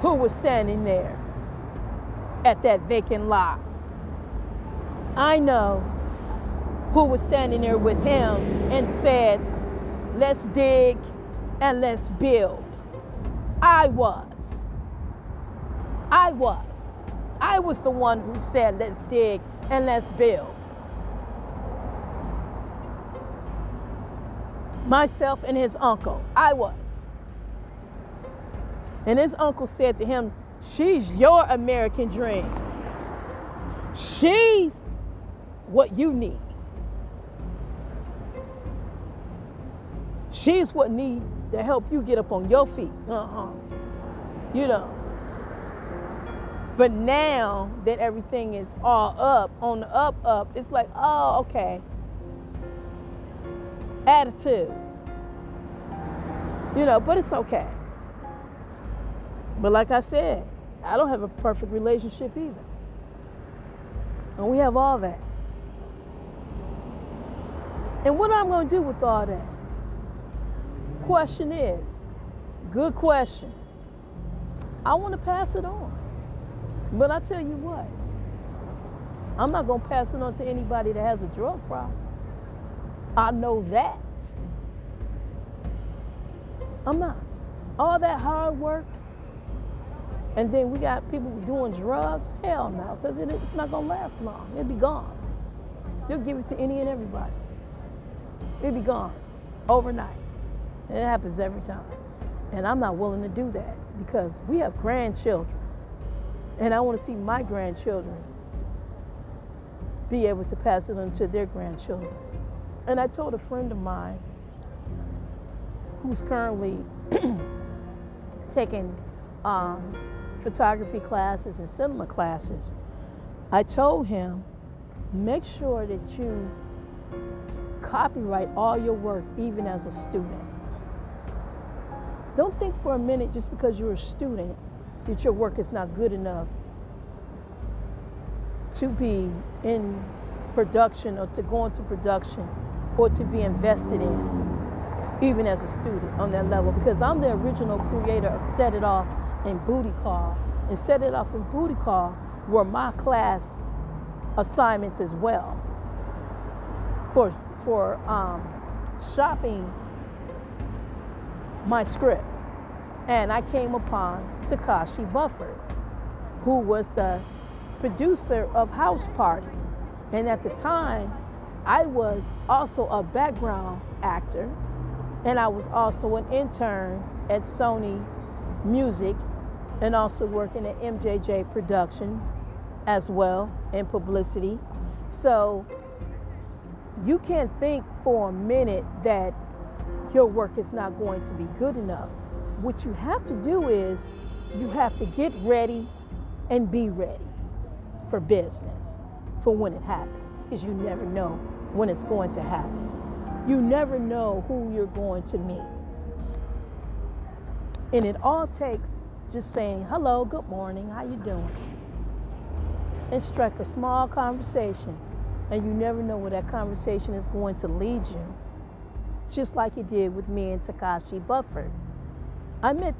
who was standing there at that vacant lot. I know who was standing there with him and said, let's dig and let's build. I was. I was. I was the one who said, let's dig and let's build. Myself and his uncle. I was. And his uncle said to him, She's your American dream. She's what you need. She's what need to help you get up on your feet. Uh-huh. You know. But now that everything is all up, on the up, up, it's like, oh, okay. Attitude. You know, but it's okay. But like I said, I don't have a perfect relationship either. And we have all that. And what I'm going to do with all that? Question is, good question. I want to pass it on. But I tell you what, I'm not going to pass it on to anybody that has a drug problem. I know that. I'm not. All that hard work, and then we got people doing drugs. Hell no, because it, it's not gonna last long. It'll be gone. They'll give it to any and everybody. It'll be gone overnight. It happens every time. And I'm not willing to do that because we have grandchildren. And I want to see my grandchildren be able to pass it on to their grandchildren. And I told a friend of mine who's currently taking um, photography classes and cinema classes, I told him, make sure that you copyright all your work, even as a student. Don't think for a minute just because you're a student that your work is not good enough to be in production or to go into production or to be invested in, even as a student on that level. Because I'm the original creator of Set It Off and Booty Call. And Set It Off and Booty Call were my class assignments as well for, for um, shopping my script. And I came upon Takashi Bufford, who was the producer of House Party. And at the time, I was also a background actor, and I was also an intern at Sony Music and also working at MJJ Productions as well in publicity. So you can't think for a minute that your work is not going to be good enough. What you have to do is you have to get ready and be ready for business for when it happens because you never know when it's going to happen. You never know who you're going to meet. And it all takes just saying, hello, good morning, how you doing? And strike a small conversation. And you never know where that conversation is going to lead you. Just like he did with me and Takashi Bufford. I met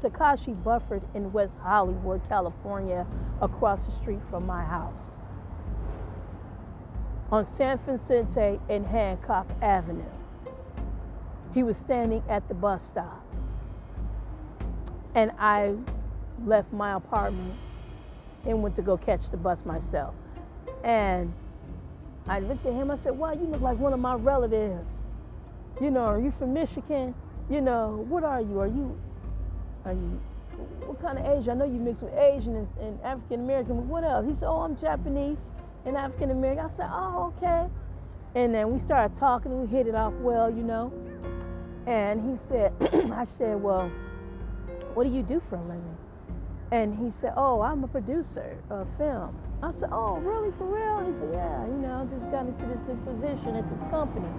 Takashi Bufford in West Hollywood, California, across the street from my house. On San Vicente and Hancock Avenue. He was standing at the bus stop. And I left my apartment and went to go catch the bus myself. And I looked at him, I said, Wow, you look like one of my relatives. You know, are you from Michigan? You know, what are you? Are you, are you, what kind of Asian? I know you mix with Asian and, and African American, but what else? He said, Oh, I'm Japanese and African American. I said, Oh, okay. And then we started talking and we hit it off well, you know. And he said, I said, Well, what do you do for a living? And he said, Oh, I'm a producer of film. I said, Oh, really, for real? He said, Yeah, you know, I just got into this new position at this company.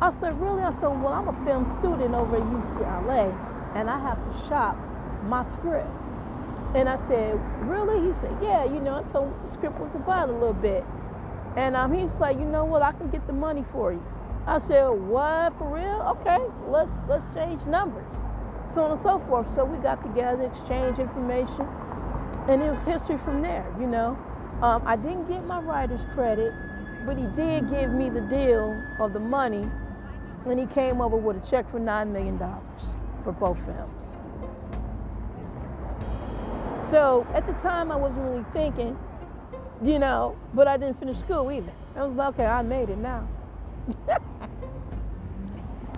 I said, Really? I said, Well, I'm a film student over at UCLA, and I have to shop my script. And I said, Really? He said, Yeah, you know, I told him what the script was about a little bit. And um, he's like, You know what? I can get the money for you. I said, What? For real? Okay, let's let's change numbers so on and so forth. So we got together, exchanged information, and it was history from there, you know. Um, I didn't get my writer's credit, but he did give me the deal of the money, and he came over with a check for $9 million for both films. So at the time, I wasn't really thinking, you know, but I didn't finish school either. I was like, okay, I made it now.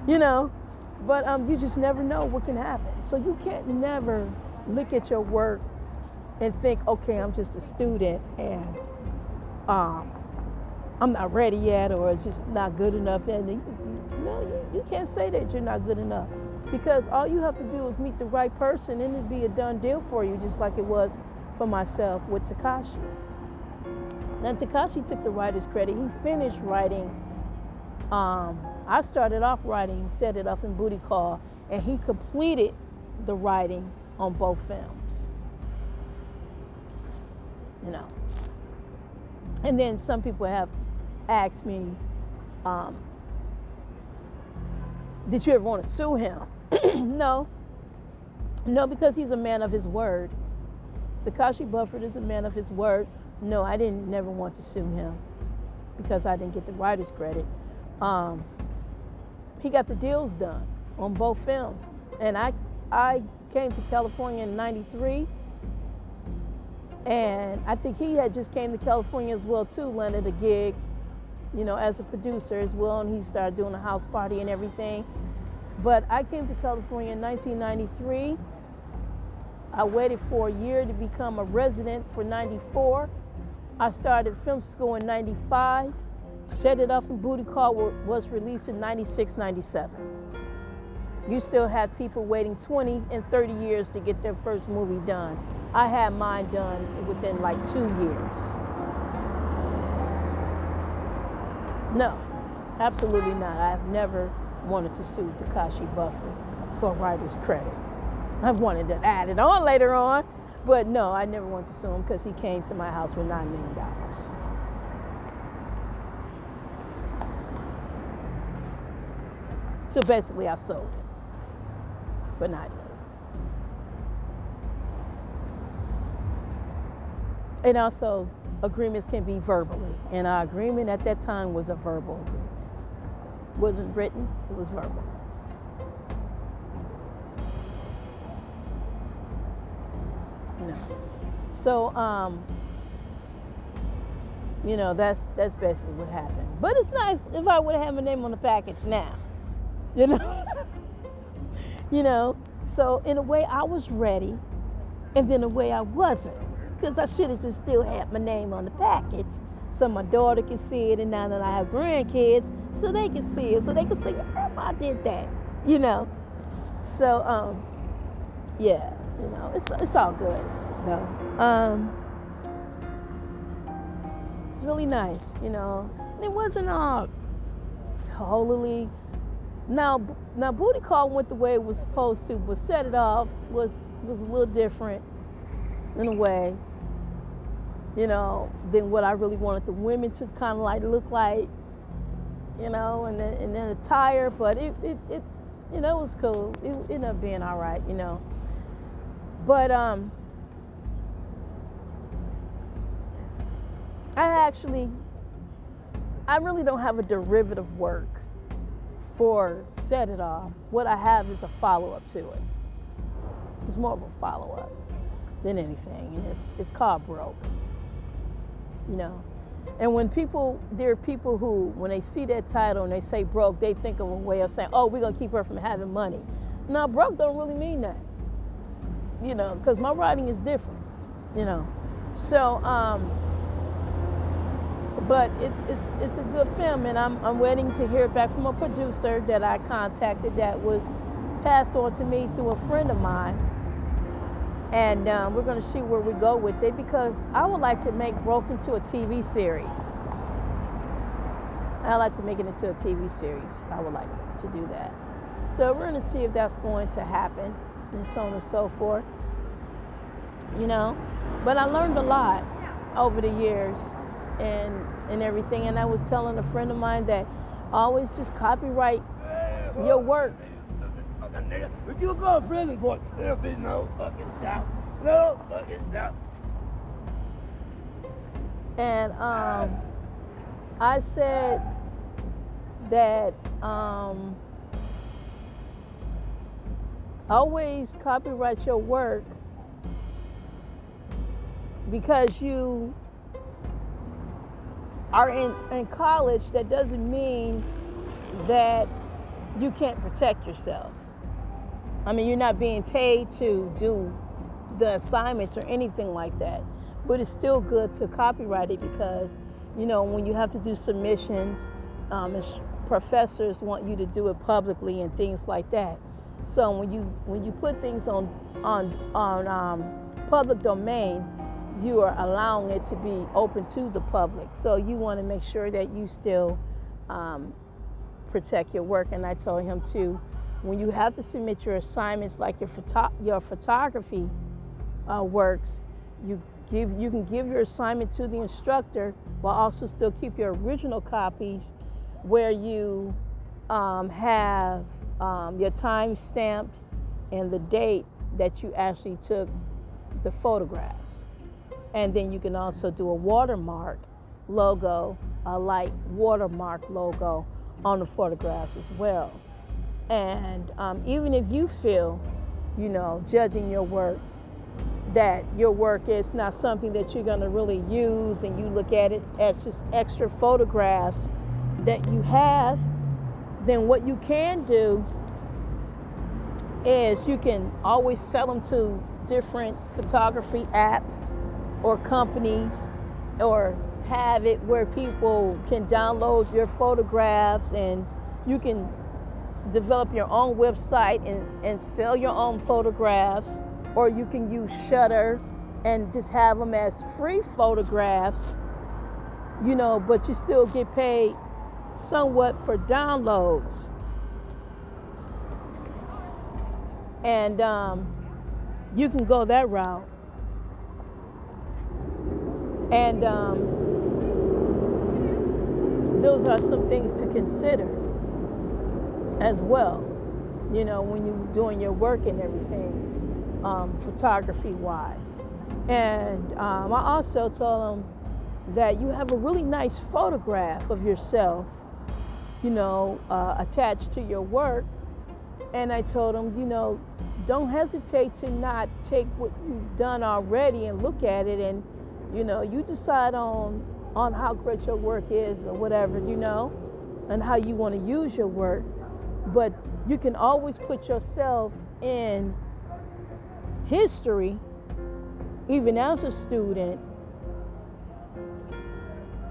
you know, but um, you just never know what can happen. So you can't never look at your work and think, okay, I'm just a student and um, I'm not ready yet or it's just not good enough. And no, you, you can't say that you're not good enough because all you have to do is meet the right person and it'd be a done deal for you, just like it was for myself with Takashi. Now Takashi took the writer's credit. He finished writing um, I started off writing, set it up in Booty Call, and he completed the writing on both films. You know. And then some people have asked me, um, did you ever want to sue him? no. No, because he's a man of his word. Takashi Bufford is a man of his word. No, I didn't never want to sue him because I didn't get the writer's credit. Um, he got the deals done on both films. And I, I came to California in 93. And I think he had just came to California as well too, landed a gig, you know, as a producer as well, and he started doing a house party and everything. But I came to California in 1993. I waited for a year to become a resident for 94. I started film school in 95. Set It Up and Booty Call was released in 96, 97. You still have people waiting 20 and 30 years to get their first movie done. I had mine done within like two years. No, absolutely not. I've never wanted to sue Takashi Bufford for writer's credit. I've wanted to add it on later on, but no, I never wanted to sue him because he came to my house with $9 million. So basically, I sold it, but not yet. And also, agreements can be verbally. And our agreement at that time was a verbal agreement. It wasn't written, it was verbal. Know. So, um, you know, that's that's basically what happened. But it's nice if I would have had my name on the package now. You know? you know, so in a way I was ready, and then a way I wasn't. Because I should have just still had my name on the package so my daughter can see it, and now that I have grandkids, so they can see it, so they can say, Grandma did that, you know. So, um, yeah, you know, it's, it's all good, though. Um, it's really nice, you know. And it wasn't all totally Now, now booty call went the way it was supposed to, but set it off was was a little different in a way, you know, than what I really wanted the women to kind of like look like, you know, and then and then attire. But it it, it you know it was cool. It, ended up being all right, you know. But um, I actually, I really don't have a derivative work for set it off. What I have is a follow up to it. It's more of a follow up than anything, and it's it's called broke. You know, and when people there are people who when they see that title and they say broke, they think of a way of saying, oh, we're gonna keep her from having money. Now, broke don't really mean that. You know, because my writing is different. You know, so um, but it's, it's, it's a good film, and I'm, I'm waiting to hear back from a producer that I contacted that was passed on to me through a friend of mine. And um, we're going to see where we go with it because I would like to make Broke into a TV series. I'd like to make it into a TV series. I would like to do that. So we're going to see if that's going to happen and so on and so forth. You know, but I learned a lot over the years and and everything. And I was telling a friend of mine that always just copyright your work. But you go to prison for it. There'll be no fucking doubt. No fucking doubt. And um, I said that um, always copyright your work because you are in, in college, that doesn't mean that you can't protect yourself. I mean, you're not being paid to do the assignments or anything like that. But it's still good to copyright it because, you know, when you have to do submissions, um, professors want you to do it publicly and things like that. So when you when you put things on on on um, public domain, you are allowing it to be open to the public. So you want to make sure that you still um, protect your work. And I told him too, when you have to submit your assignments, like your photo- your photography uh, works, you give you can give your assignment to the instructor, while also still keep your original copies, where you um, have um, your time stamped and the date that you actually took the photograph. And then you can also do a watermark logo, a light watermark logo on the photograph as well. And um, even if you feel, you know, judging your work, that your work is not something that you're going to really use and you look at it as just extra photographs that you have, then what you can do is you can always sell them to different photography apps or companies or have it where people can download your photographs and you can develop your own website and, and sell your own photographs or you can use Shutter and just have them as free photographs you know but you still get paid somewhat for downloads. And um, you can go that route. And um, those are some things to consider as well, you know, when you're doing your work and everything, um, photography wise. And um, I also told them that you have a really nice photograph of yourself, you know, uh, attached to your work. And I told them, you know, don't hesitate to not take what you've done already and look at it and you know, you decide on on how great your work is or whatever, you know, and how you want to use your work. But you can always put yourself in history, even as a student,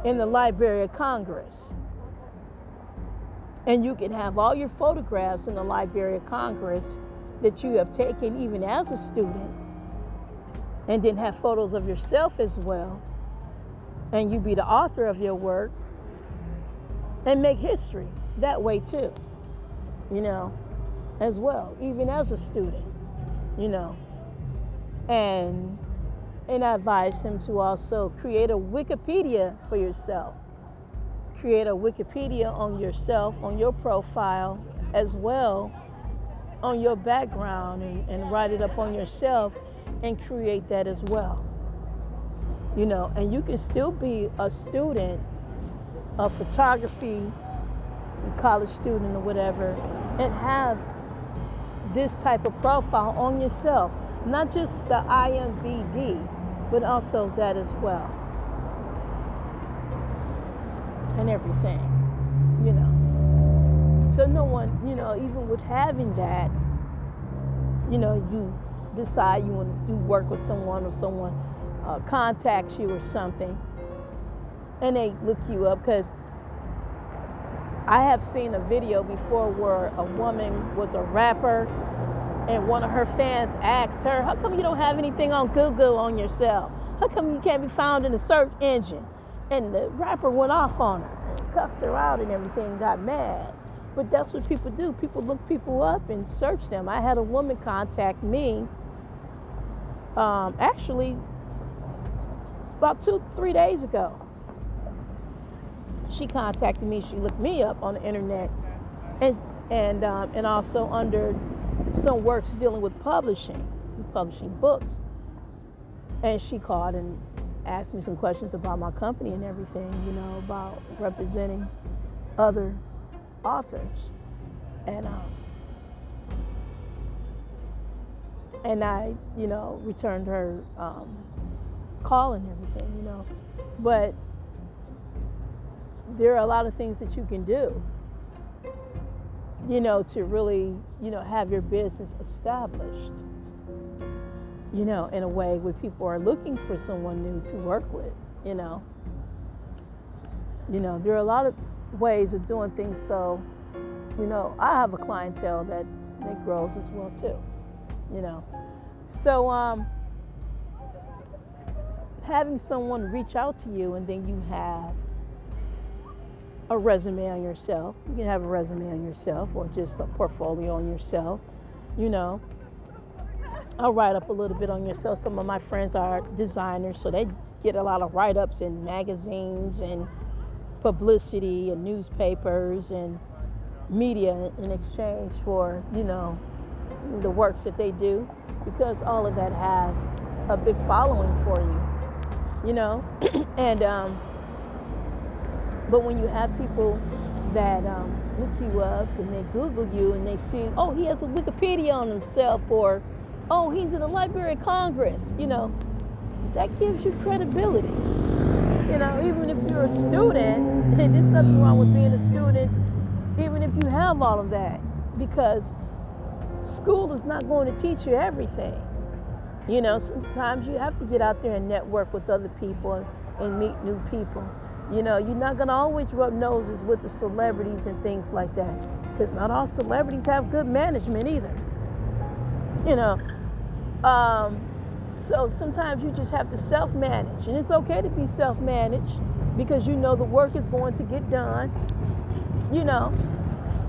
in the Library of Congress. And you can have all your photographs in the Library of Congress that you have taken even as a student and then have photos of yourself as well, and you be the author of your work and make history that way too. You know, as well, even as a student, you know. And and I advise him to also create a Wikipedia for yourself. Create a Wikipedia on yourself, on your profile, as well on your background and, and write it up on yourself and create that as well. You know, and you can still be a student of photography, college student or whatever, and have this type of profile on yourself. Not just the IMBD, but also that as well. And everything, you know. So no one, you know, even with having that, you know, you decide you want to do work with someone or someone uh, contacts you or something, and they look you up because I have seen a video before where a woman was a rapper and one of her fans asked her, How come you don't have anything on Google on yourself? How come you can't be found in the search engine? And the rapper went off on her and cussed her out and everything, got mad. But that's what people do. People look people up and search them. I had a woman contact me, um, actually, about two, three days ago. She contacted me. She looked me up on the internet, and and um, and also under some works dealing with publishing, publishing books. And she called and asked me some questions about my company and everything, you know, about representing other authors. And um, and I, you know, returned her um, call and everything, you know. But there are a lot of things that you can do you know, to really, you know, have your business established, you know, in a way where people are looking for someone new to work with, you know. You know, there are a lot of ways of doing things. So, you know, I have a clientele that that grows as well too, you know. So, um, having someone reach out to you and then you have a resume on yourself. You can have a resume on yourself or just a portfolio on yourself. You know, I'll write up a little bit on yourself. Some of my friends are designers, so they get a lot of write ups in magazines and publicity and newspapers and media in exchange for, you know, the works that they do because all of that has a big following for you, you know? and, um, but when you have people that um, look you up and they Google you and they see, oh, he has a Wikipedia on himself, or oh, he's in the Library of Congress, you know, that gives you credibility. You know, even if you're a student, and there's nothing wrong with being a student, even if you have all of that, because school is not going to teach you everything. You know, sometimes you have to get out there and network with other people and, and meet new people. You know, you're not gonna always rub noses with the celebrities and things like that, because not all celebrities have good management either. You know, um, so sometimes you just have to self-manage, and it's okay to be self-managed because you know the work is going to get done. You know,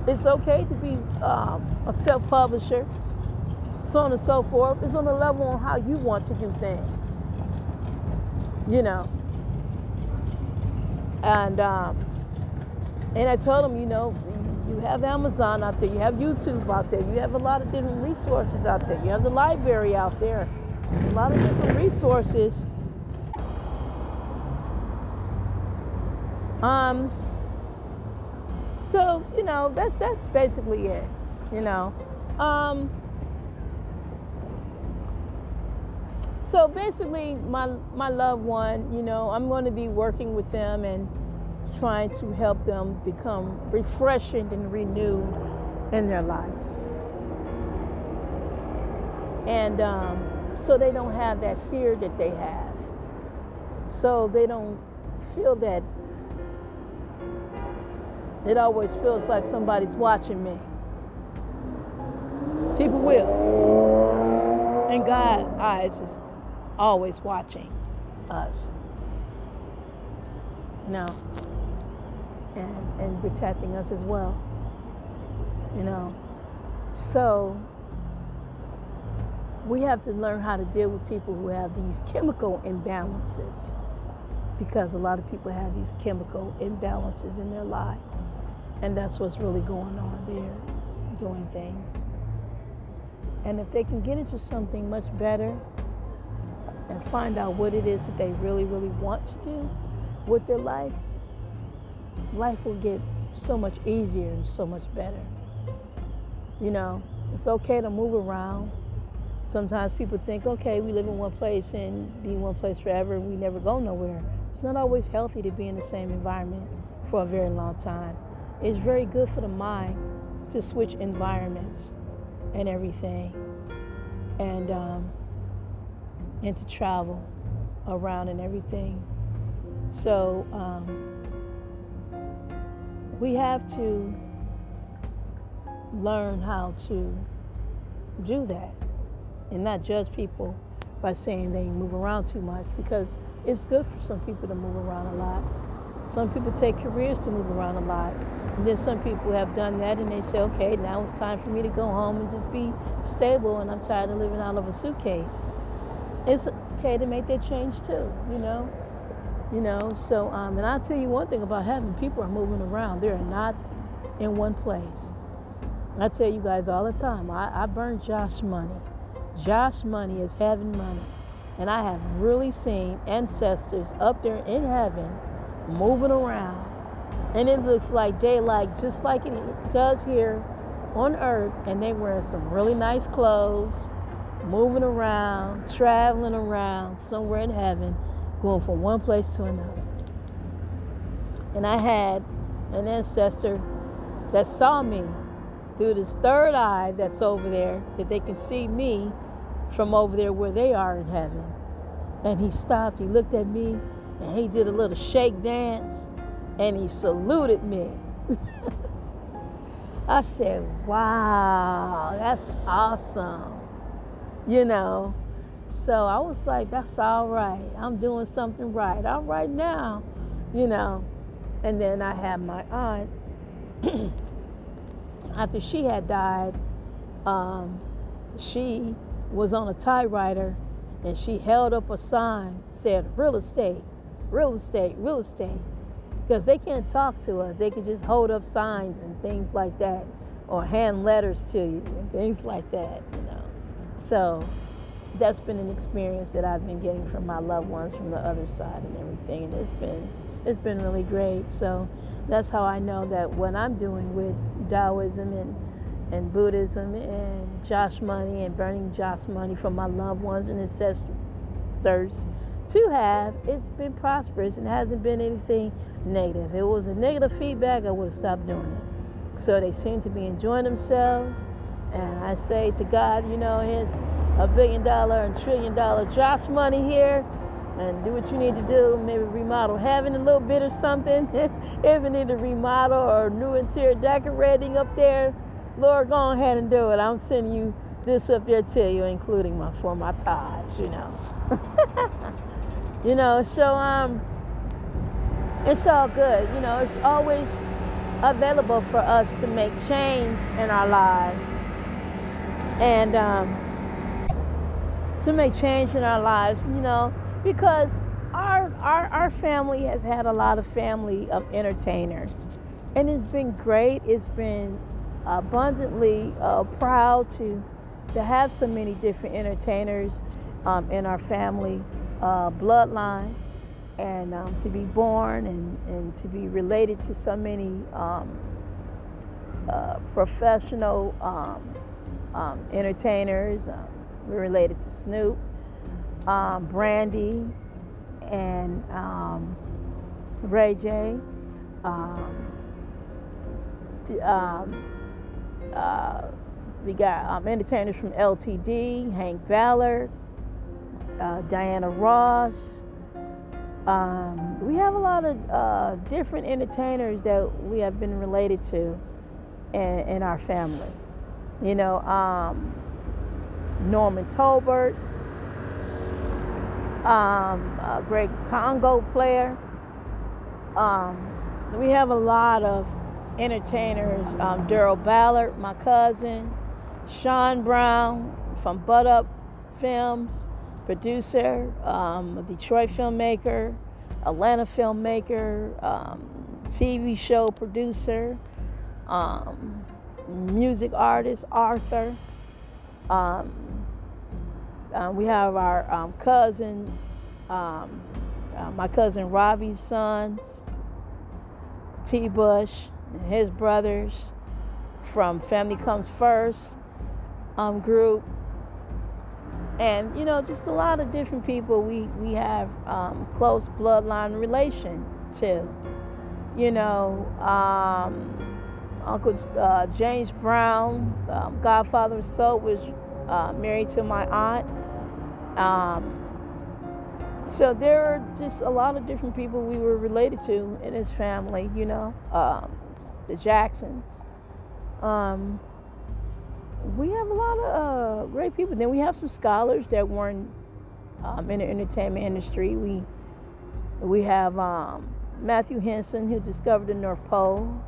it's okay to be um, a self-publisher, so on and so forth. It's on the level on how you want to do things. You know. And um, and I told him, you know, you have Amazon out there, you have YouTube out there, you have a lot of different resources out there, you have the library out there, a lot of different resources. Um, so you know, that's that's basically it. You know. Um, so basically my my loved one you know i'm going to be working with them and trying to help them become refreshing and renewed in their life. And um, so they don't have that fear that they have. So they don't feel that it always feels like somebody's watching me. People will. And god eyes is always watching us. You know, and, and protecting us as well. you know. So we have to learn how to deal with people who have these chemical imbalances because a lot of people have these chemical imbalances in their life. And that's what's really going on there, doing things. And if they can get into something much better and find out what it is that they really, really want to do with their life, life will get so much easier and so much better. You know, it's okay to move around. Sometimes people think, okay, we live in one place and be in one place forever and we never go nowhere. It's not always healthy to be in the same environment for a very long time. It's very good for the mind to switch environments and everything, and um, and to travel around and everything. So um, we have to learn how to do that and not judge people by saying they move around too much because it's good for some people to move around a lot. Some people take careers to move around a lot. And then some people have done that and they say, okay, now it's time for me to go home and just be stable and I'm tired of living out of a suitcase. It's okay to make that change too, you know? You know, so, um, and I'll tell you one thing about heaven people are moving around. They're not in one place. I tell you guys all the time, I, I burn joss money. joss money is heaven money. And I have really seen ancestors up there in heaven moving around and it looks like daylight just like it does here on earth and they wearing some really nice clothes moving around traveling around somewhere in heaven going from one place to another and i had an ancestor that saw me through this third eye that's over there that they can see me from over there where they are in heaven and he stopped he looked at me and he did a little shake dance and he saluted me. I said, wow, that's awesome. You know, so I was like, that's all right. I'm doing something right. All right now, you know. And then I had my aunt, after she had died, um, she was on a typewriter and she held up a sign said real estate, real estate, real estate because they can't talk to us. They can just hold up signs and things like that, or hand letters to you and things like that, you know. So that's been an experience that I've been getting from my loved ones from the other side and everything, and it's been it's been really great. So that's how I know that what I'm doing with Taoism and and Buddhism and joss money and burning joss money from my loved ones and ancestors to have, it's been prosperous and hasn't been anything negative. If it was a negative feedback, I would have stopped doing it. So they seem to be enjoying themselves. And I say to God, you know, here's a billion dollar and trillion dollar joss money here. And do what you need to do. Maybe remodel heaven a little bit or something. if you need to remodel or new interior decorating up there, Lord, go ahead and do it. I'm sending you this up there to you, including my for my tithes, you know. you know, so um it's all good. You know, it's always available for us to make change in our lives. And um, to make change in our lives, you know, because our, our, our family has had a lot of family of entertainers. And it's been great. It's been abundantly uh, proud to, to have so many different entertainers um, in our family uh, bloodline and um, to be born and, and to be related to so many um, uh, professional um, um entertainers. Um, we're related to Snoop, um, Brandy, and Ray J. Uh, we got entertainers from LTD, Hank Ballard, uh, Diana Ross, um, we have a lot of uh, different entertainers that we have been related to in, in our family. You know, um, Norman Tolbert, um, a great conga player. Um, we have a lot of entertainers um, Daryl Ballard, my cousin, Sean Brown from Butt Up Films, producer, um, a Detroit filmmaker, Atlanta filmmaker, um, TV show producer, um, music artist, Arthur. Um, uh, we have our um, um, uh, my cousin Robbie's sons, T. Bush and his brothers from Family Comes First um, group. And, you know, just a lot of different people we, we have um, close bloodline relation to. You know, um, Uncle uh, James Brown, um, godfather of soul, was uh, married to my aunt. Um, so there are just a lot of different people we were related to in his family, you know, um, the Jacksons. Um, we have a lot of uh, great people. Then we have some scholars that weren't um, in the entertainment industry. We we have um, Matthew Henson, who discovered the North Pole.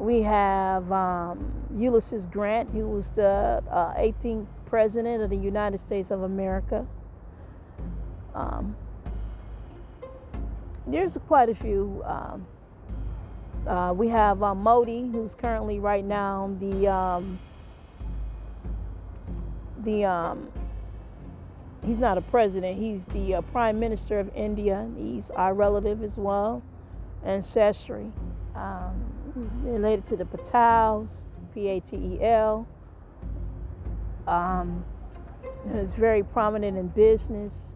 We have um, Ulysses Grant, who was the uh, 18th president of the United States of America. Um, there's quite a few. Um, uh, we have uh, Modi, who's currently right now the um, the um, he's not a president. He's the uh, prime minister of India. He's our relative as well, ancestry um, related to the Patels, P-A-T-E-L. Um, is very prominent in business.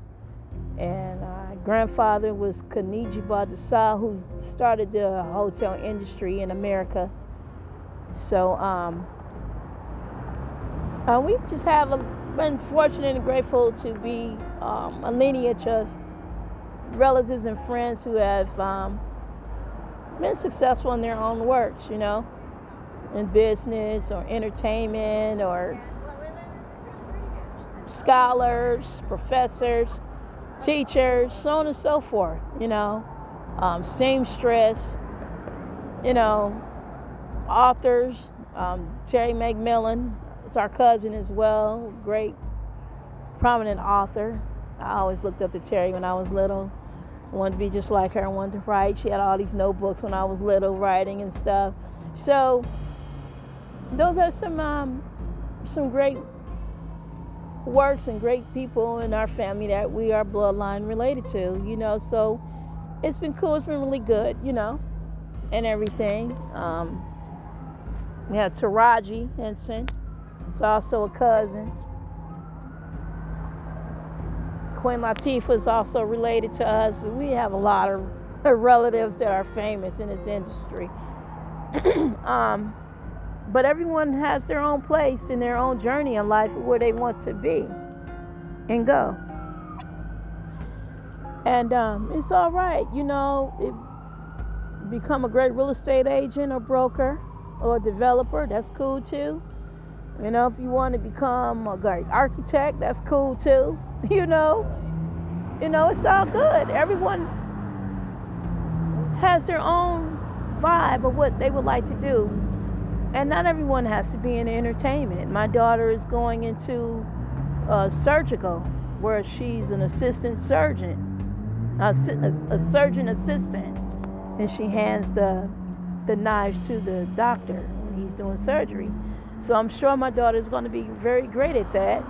And uh, grandfather was Khaniji Badasal, who started the hotel industry in America. So um, uh, we just have a, been fortunate and grateful to be um, a lineage of relatives and friends who have um, been successful in their own works, you know, in business or entertainment or scholars, professors, teachers, so on and so forth, you know, um, seamstress, you know, authors, um, Terry McMillan is our cousin as well, great prominent author. I always looked up to Terry when I was little. Wanted to be just like her, wanted to write. She had all these notebooks when I was little, writing and stuff. So those are some um, some great works and great people in our family that we are bloodline related to, you know. So it's been cool. It's been really good, you know, and everything. Um, we have Taraji Henson. It's also a cousin. Queen Latifah is also related to us. We have a lot of relatives that are famous in this industry. um, but everyone has their own place in their own journey in life where they want to be and go. And um, it's all right, you know, it, become a great real estate agent or broker or developer, that's cool too. You know, if you want to become a great architect, that's cool too. You know, you know, it's all good. Everyone has their own vibe of what they would like to do and not everyone has to be in entertainment. My daughter is going into uh, surgical, where she's an assistant surgeon, a, a, a, surgeon assistant, and she hands the the knives to the doctor when he's doing surgery. So I'm sure my daughter is going to be very great at that.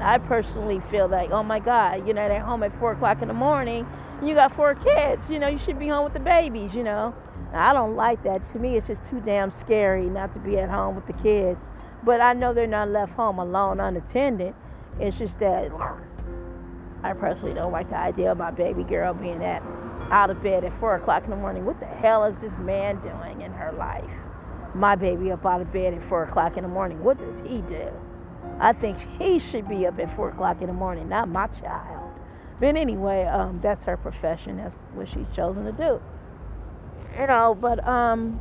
I personally feel like, oh my God, you know, they're home at four o'clock in the morning, you got four kids. You know, you should be home with the babies. You know. I don't like that. To me, it's just too damn scary not to be at home with the kids. But I know they're not left home alone, unattended. It's just that I personally don't like the idea of my baby girl being at out of bed at four o'clock in the morning. What the hell is this man doing in her life? My baby up out of bed at four o'clock in the morning. What does he do? I think he should be up at four o'clock in the morning, not my child. But anyway, um, that's her profession. That's what she's chosen to do you know, but um,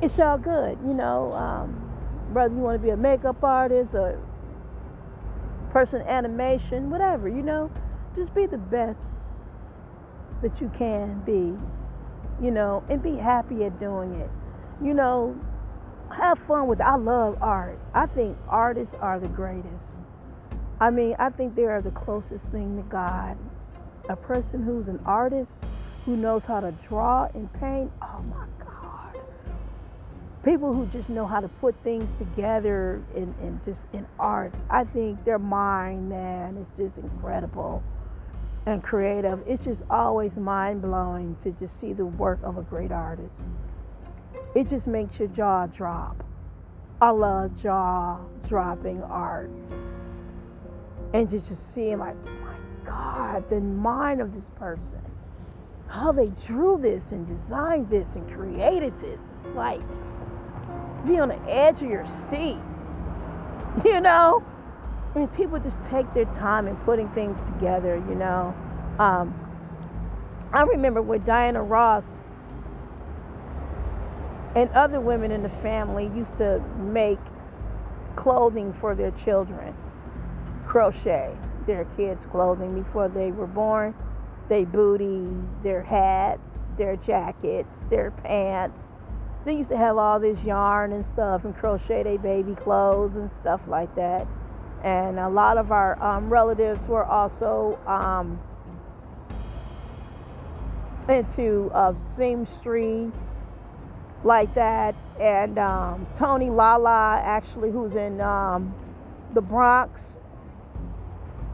it's all good, you know. Um, you want to be a makeup artist or person animation, whatever, you know, just be the best that you can be you know, and be happy at doing it. You know, have fun with it. I love art. I think artists are the greatest. I mean, I think they are the closest thing to God. A person who's an artist, who knows how to draw and paint, oh my God. People who just know how to put things together in, in just in art. I think their mind, man, is just incredible and creative. It's just always mind blowing to just see the work of a great artist. It just makes your jaw drop. I love jaw dropping art. And to just seeing like, my God, the mind of this person. How they drew this and designed this and created this. Like be on the edge of your seat. You know? And people just take their time in putting things together, you know. Um, I remember with Diana Ross and other women in the family used to make clothing for their children, crochet their kids' clothing before they were born, They booties, their hats, their jackets, their pants. They used to have all this yarn and stuff and crochet their baby clothes and stuff like that. And a lot of our um, relatives were also um, into uh, seamstry like that. And um, Tony Lala, actually, who's in um, the Bronx.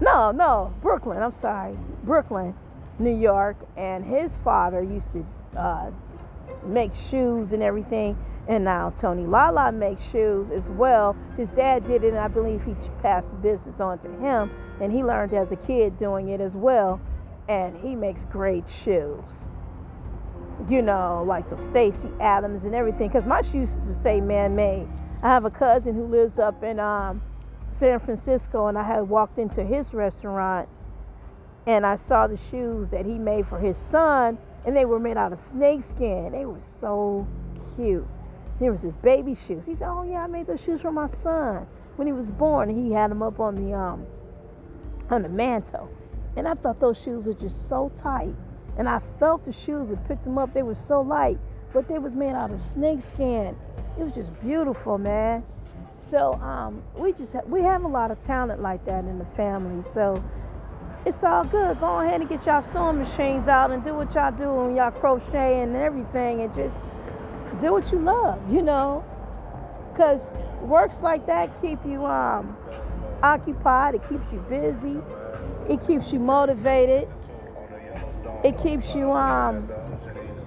No, no, Brooklyn. I'm sorry, Brooklyn, New York. And his father used to uh, make shoes and everything. And now Tony Lala makes shoes as well. His dad did it, and I believe he passed the business on to him. And he learned as a kid doing it as well. And he makes great shoes you know, like the Stacy Adams and everything. Because my shoes used to say man-made. I have a cousin who lives up in um, San Francisco, and I had walked into his restaurant, and I saw the shoes that he made for his son, and they were made out of snakeskin. They were so cute. There was his baby shoes. He said, "Oh yeah, I made those shoes for my son when he was born." And he had them up on the um on the mantle, and I thought those shoes were just so tight. And I felt the shoes and picked them up. They were so light, but they was made out of snake skin. It was just beautiful, man. So um, we just ha- we have a lot of talent like that in the family. So it's all good. Go ahead and get y'all sewing machines out and do what y'all do and y'all crochet and everything, and just do what you love, you know. Cause works like that keep you um, occupied. It keeps you busy. It keeps you motivated it keeps you um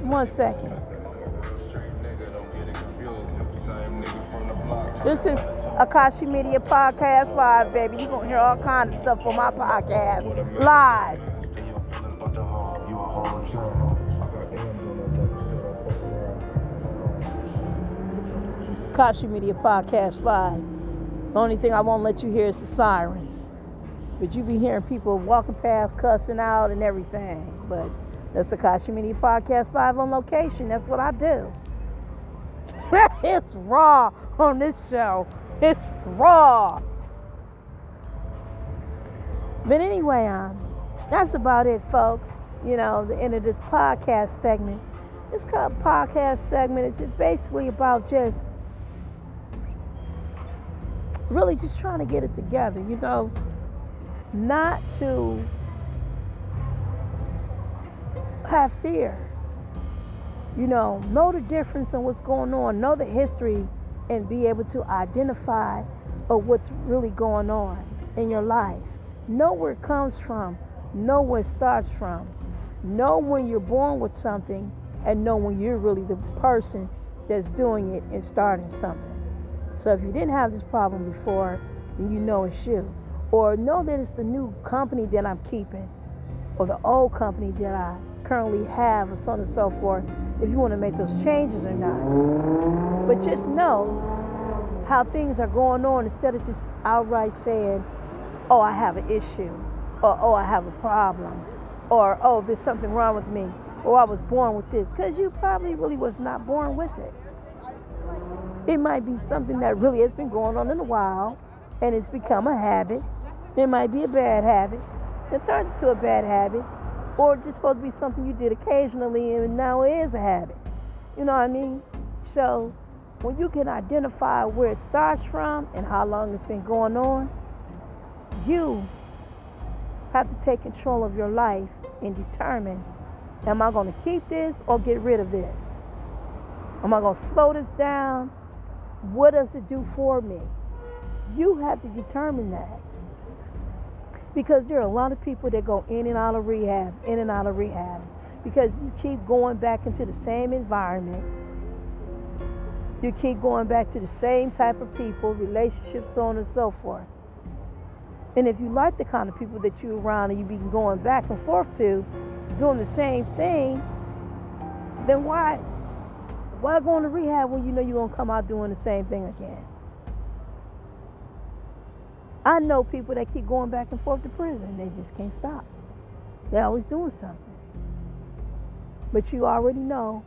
one second this is akashi media podcast live baby you're gonna hear all kinds of stuff on my podcast live Kashi Media Podcast Live. The only thing I won't let you hear is the sirens. But you be hearing people walking past, cussing out, and everything. But the Sakashi Media Podcast live on location. That's what I do. it's raw on this show. It's raw. But anyway, um, that's about it, folks. You know, the end of this podcast segment. This podcast segment is just basically about just really just trying to get it together. You know, not to have fear. You know, know the difference in what's going on, know the history, and be able to identify of what's really going on in your life. Know where it comes from, know where it starts from. Know when you're born with something, and know when you're really the person that's doing it and starting something. So if you didn't have this problem before, then you know it's you or know that it's the new company that I'm keeping or the old company that I currently have, or so on and so forth, if you want to make those changes or not. But just know how things are going on instead of just outright saying, oh, I have an issue, or oh, I have a problem, or oh, there's something wrong with me, or I was born with this, because you probably really was not born with it. It might be something that really has been going on in a while, and it's become a habit, it might be a bad habit. It turns into a bad habit. Or it's just supposed to be something you did occasionally and now it is a habit. You know what I mean? So when you can identify where it starts from and how long it's been going on, you have to take control of your life and determine am I going to keep this or get rid of this? Am I going to slow this down? What does it do for me? You have to determine that. Because there are a lot of people that go in and out of rehabs, in and out of rehabs, because you keep going back into the same environment. You keep going back to the same type of people, relationships, so on and so forth. And if you like the kind of people that you're around and you be going back and forth to, doing the same thing, then why why go to rehab when you know you're gonna come out doing the same thing again? I know people that keep going back and forth to prison. They just can't stop. They're always doing something. But you already know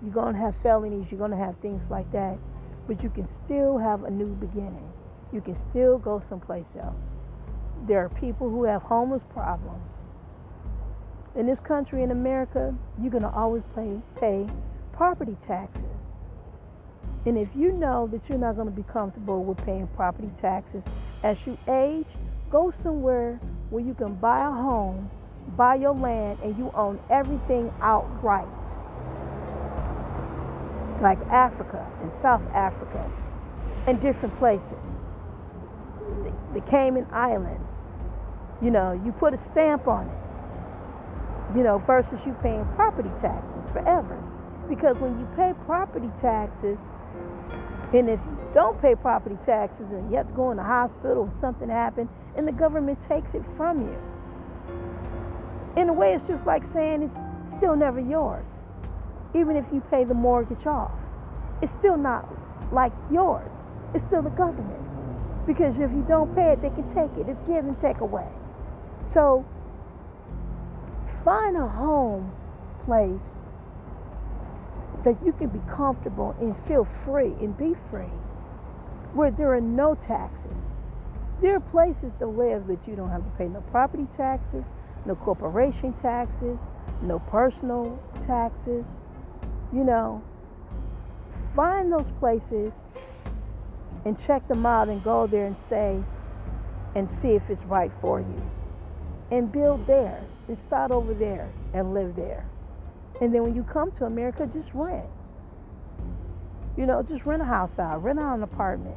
you're going to have felonies, you're going to have things like that. But you can still have a new beginning. You can still go someplace else. There are people who have homeless problems. In this country, in America, you're going to always pay, pay property taxes. And if you know that you're not going to be comfortable with paying property taxes as you age, go somewhere where you can buy a home, buy your land, and you own everything outright. Like Africa and South Africa and different places. The, the Cayman Islands. You know, you put a stamp on it. You know, versus you paying property taxes forever. Because when you pay property taxes, and if you don't pay property taxes and you have to go in the hospital or something happened, and the government takes it from you. In a way, it's just like saying it's still never yours. Even if you pay the mortgage off, it's still not like yours. It's still the government's. Because if you don't pay it, they can take it. It's give and take away. So find a home place that you can be comfortable and feel free and be free, where there are no taxes. There are places to live that you don't have to pay no property taxes, no corporation taxes, no personal taxes. You know, find those places and check them out and go there and say, and see if it's right for you. And build there and start over there and live there. And then when you come to America, just rent. You know, just rent a house out, rent out an apartment.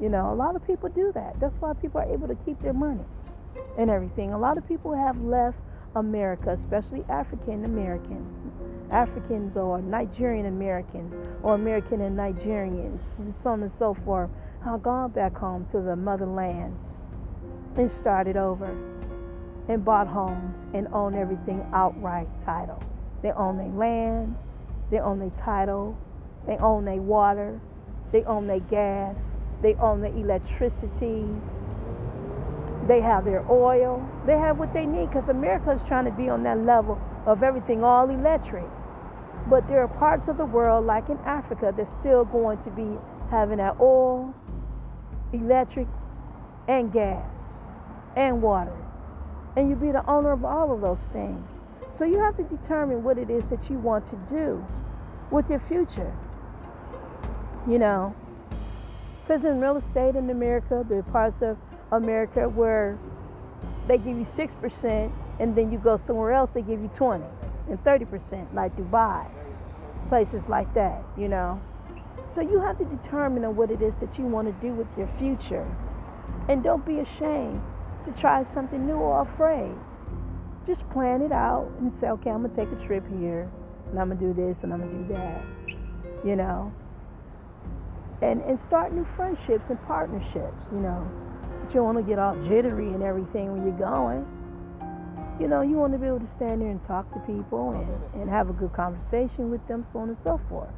You know, a lot of people do that. That's why people are able to keep their money and everything. A lot of people have left America, especially African Americans, Africans or Nigerian Americans, or American and Nigerians, and so on and so forth, have gone back home to the motherlands and started over and bought homes and own everything outright title. They own their land, they own their title, they own their water, they own their gas, they own their electricity, they have their oil, they have what they need because America is trying to be on that level of everything all electric. But there are parts of the world, like in Africa, that's still going to be having that oil, electric, and gas, and water. And you be the owner of all of those things. So you have to determine what it is that you want to do with your future. You know, because in real estate in America, there are parts of America where they give you 6% and then you go somewhere else, they give you 20 and 30%, like Dubai, places like that, you know. So you have to determine on what it is that you want to do with your future. And don't be ashamed to try something new or afraid just plan it out and say, okay, I'm gonna take a trip here, and I'm gonna do this, and I'm gonna do that, you know. And and start new friendships and partnerships, you know. But you don't want to get all jittery and everything when you're going. You know, you want to be able to stand there and talk to people and, and have a good conversation with them, so on and so forth.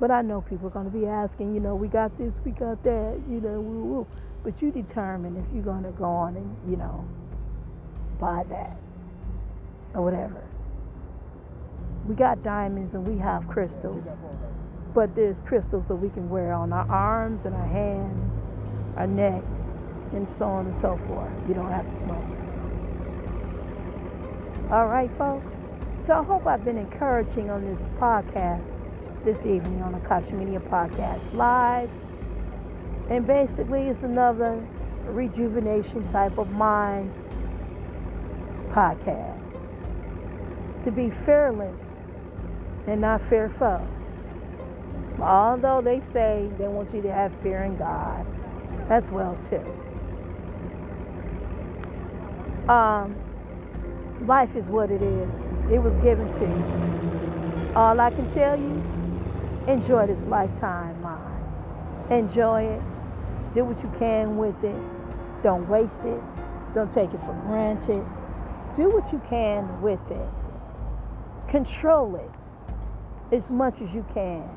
But I know people are going to be asking, you know, we got this, we got that, you know, woo woo. But you determine if you're going to go on and, you know, buy that or whatever. We got diamonds and we have crystals, but there's crystals that we can wear on our arms and our hands, our neck, and so on and so forth. You don't have to smoke. All right, folks. So I hope I've been encouraging on this podcast this evening on the Kasha Media Podcast Live. And basically, it's another rejuvenation type of mind podcast. To be fearless and not fearful. Although they say they want you to have fear in God as well too. Um, life is what it is. It was given to you. All I can tell you, enjoy this lifetime, mine. Enjoy it. Do what you can with it. Don't waste it. Don't take it for granted. Do what you can with it. Control it as much as you can.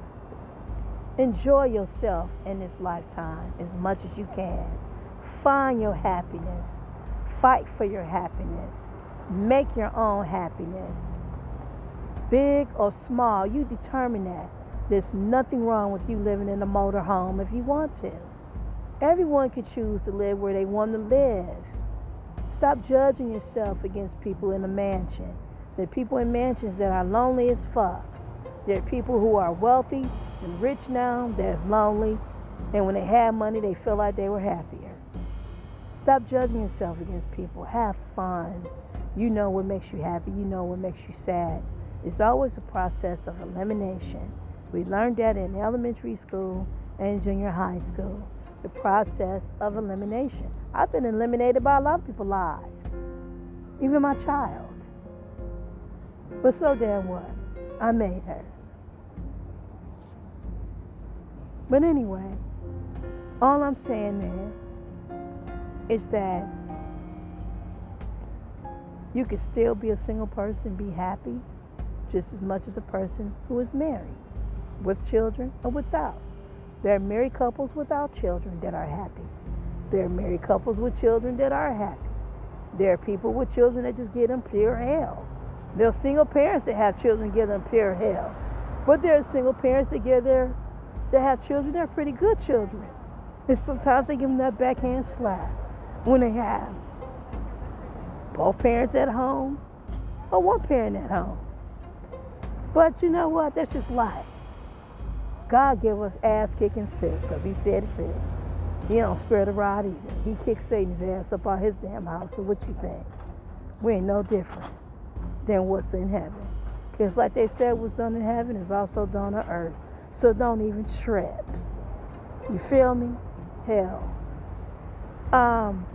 Enjoy yourself in this lifetime as much as you can. Find your happiness. Fight for your happiness. Make your own happiness. Big or small, you determine that. There's nothing wrong with you living in a motor home if you want to. Everyone can choose to live where they want to live. Stop judging yourself against people in a mansion. There are people in mansions that are lonely as fuck. There are people who are wealthy and rich now that's lonely. And when they have money, they feel like they were happier. Stop judging yourself against people. Have fun. You know what makes you happy. You know what makes you sad. It's always a process of elimination. We learned that in elementary school and junior high school. The process of elimination. I've been eliminated by a lot of people's lives, even my child. But so damn what? I made her. But anyway, all I'm saying is, is that you can still be a single person, be happy, just as much as a person who is married, with children or without. There are married couples without children that are happy. There are married couples with children that are happy. There are people with children that just get them pure hell. There are single parents that have children give them pure hell. But there are single parents that give their that have children that are pretty good children. And sometimes they give them that backhand slap when they have both parents at home or one parent at home. But you know what? That's just life. God gave us ass kicking too, because he said it too. He don't spare the rod either. He kicked Satan's ass up out his damn house. So what you think? We ain't no different than what's in heaven. Because like they said what's done in heaven is also done on earth. So don't even trip. You feel me? Hell. Um,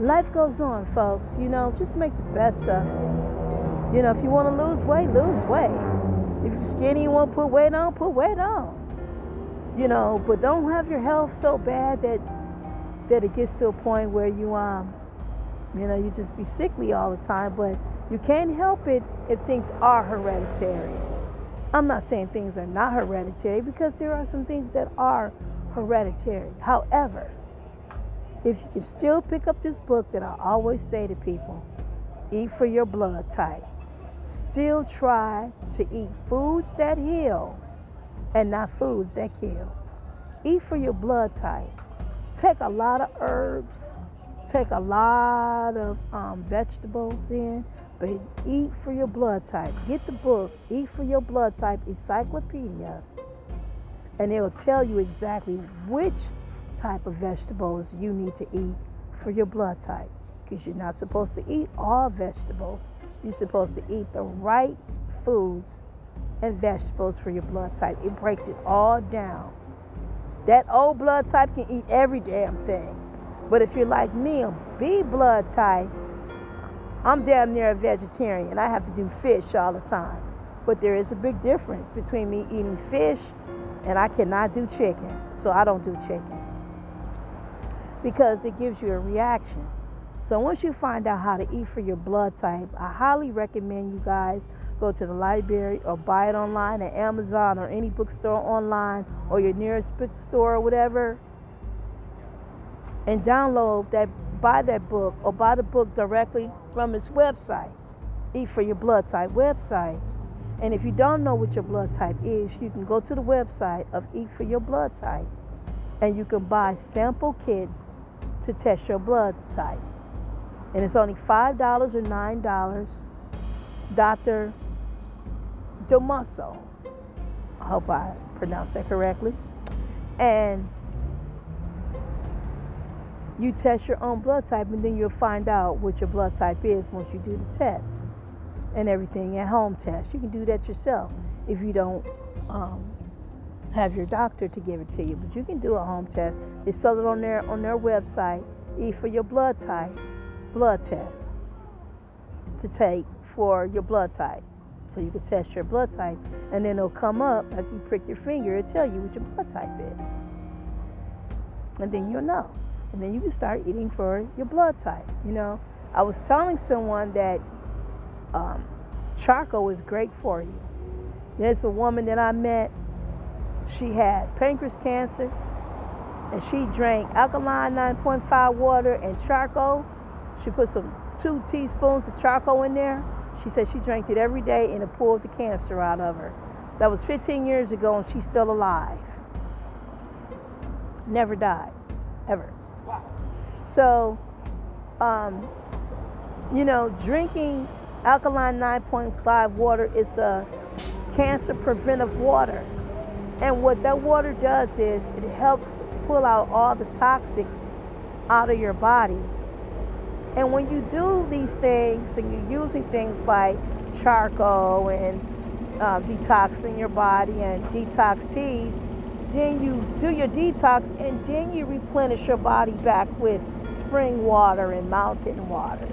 life goes on, folks. You know, just make the best of it. You know, if you want to lose weight, lose weight. If you're skinny, you want to put weight on, put weight on. You know, but don't have your health so bad that that it gets to a point where you um, you know, you just be sickly all the time. But you can't help it if things are hereditary. I'm not saying things are not hereditary because there are some things that are hereditary. However, if you can still pick up this book that I always say to people, eat for your blood type. Still try to eat foods that heal and not foods that kill. Eat for your blood type. Take a lot of herbs. Take a lot of um, vegetables in but eat for your blood type. Get the book, Eat for Your Blood Type Encyclopedia, and it will tell you exactly which type of vegetables you need to eat for your blood type. Because you're not supposed to eat all vegetables. You're supposed to eat the right foods and vegetables for your blood type. It breaks it all down. That old blood type can eat every damn thing. But if you're like me, a B blood type, I'm damn near a vegetarian. I have to do fish all the time. But there is a big difference between me eating fish and I cannot do chicken. So I don't do chicken. Because it gives you a reaction. So once you find out how to eat for your blood type, I highly recommend you guys go to the library or buy it online at Amazon or any bookstore online or your nearest bookstore or whatever and download that buy that book or buy the book directly from its website, Eat for Your Blood Type website. And if you don't know what your blood type is, you can go to the website of Eat for Your Blood Type and you can buy sample kits to test your blood type. And it's only $5 or $9. Dr. Domaso. I hope I pronounced that correctly. And you test your own blood type and then you'll find out what your blood type is once you do the test and everything at home test. You can do that yourself if you don't um, have your doctor to give it to you. But you can do a home test. They sell it on their on their website. E for your blood type, blood test to take for your blood type. So you can test your blood type and then it'll come up after you prick your finger, it'll tell you what your blood type is. And then you'll know. And then you can start eating for your blood type. You know, I was telling someone that um, charcoal is great for you. There's a woman that I met. She had pancreas cancer, and she drank alkaline 9.5 water and charcoal. She put some two teaspoons of charcoal in there. She said she drank it every day, and it pulled the cancer out of her. That was 15 years ago, and she's still alive. Never died, ever. So, um, you know, drinking alkaline 9.5 water is a cancer preventive water. And what that water does is it helps pull out all the toxics out of your body. And when you do these things and you're using things like charcoal and uh, detoxing your body and detox teas, then you do your detox and then you replenish your body back with spring water and mountain water.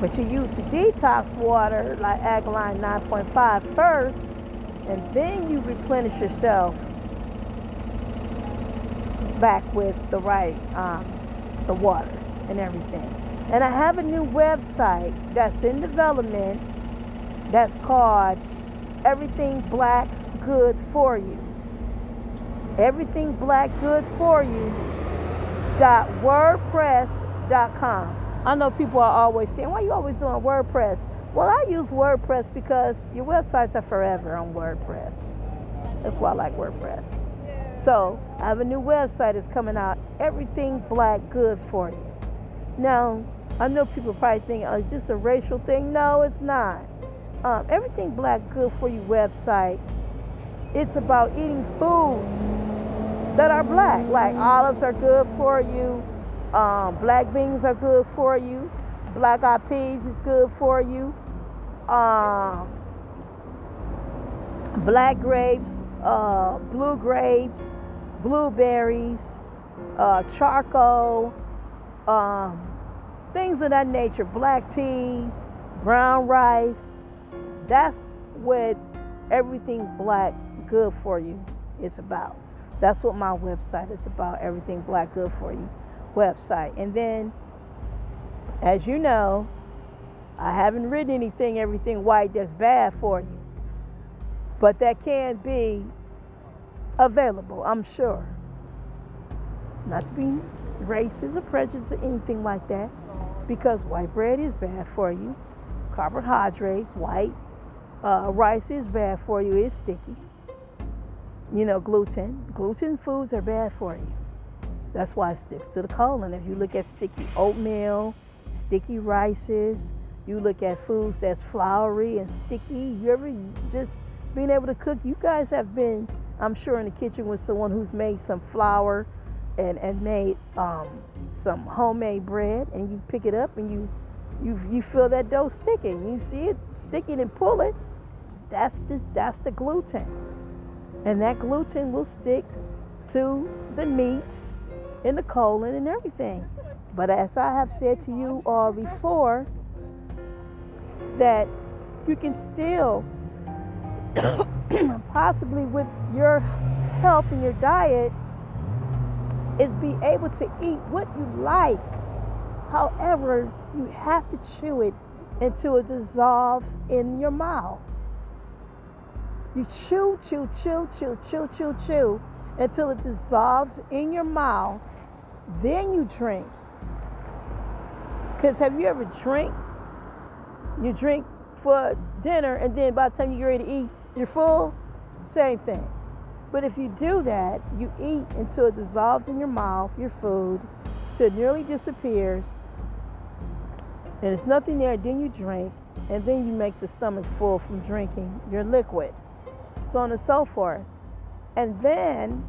But you use the detox water like alkaline 9.5 first, and then you replenish yourself back with the right um, the waters and everything. And I have a new website that's in development that's called Everything Black Good for You. Everything Black Good for You dot wordpress.com. I know people are always saying, why are you always doing WordPress? Well, I use WordPress because your websites are forever on WordPress. That's why I like WordPress. So I have a new website that's coming out. Everything black good for you. Now, I know people probably think, oh, is this a racial thing? No, it's not. Um, everything black good for you website. It's about eating foods that are black. Like olives are good for you. Um, black beans are good for you. Black eyed peas is good for you. Um, black grapes, uh, blue grapes, blueberries, uh, charcoal, um, things of that nature. Black teas, brown rice. That's what everything black good for you is about. That's what my website is about. Everything black good for you website. And then, as you know, I haven't written anything, everything white that's bad for you. But that can be available, I'm sure. Not to be racist or prejudiced or anything like that, because white bread is bad for you. Carbohydrates, white uh, rice is bad for you, it's sticky. You know, gluten. Gluten foods are bad for you. That's why it sticks to the colon. If you look at sticky oatmeal, sticky rices, you look at foods that's floury and sticky, you ever just being able to cook, you guys have been, I'm sure, in the kitchen with someone who's made some flour and, and made um, some homemade bread and you pick it up and you you you feel that dough sticking. You see it sticking and pull it. That's the that's the gluten. And that gluten will stick to the meats and the colon and everything. But as I have said to you all before, that you can still possibly with your health and your diet is be able to eat what you like. However, you have to chew it until it dissolves in your mouth. You chew, chew, chew, chew, chew, chew, chew until it dissolves in your mouth. Then you drink. Because have you ever drink? You drink for dinner and then by the time you get ready to eat, you're full? Same thing. But if you do that, you eat until it dissolves in your mouth, your food, till it nearly disappears. and it's nothing there, then you drink, and then you make the stomach full from drinking your liquid, so on and so forth. And then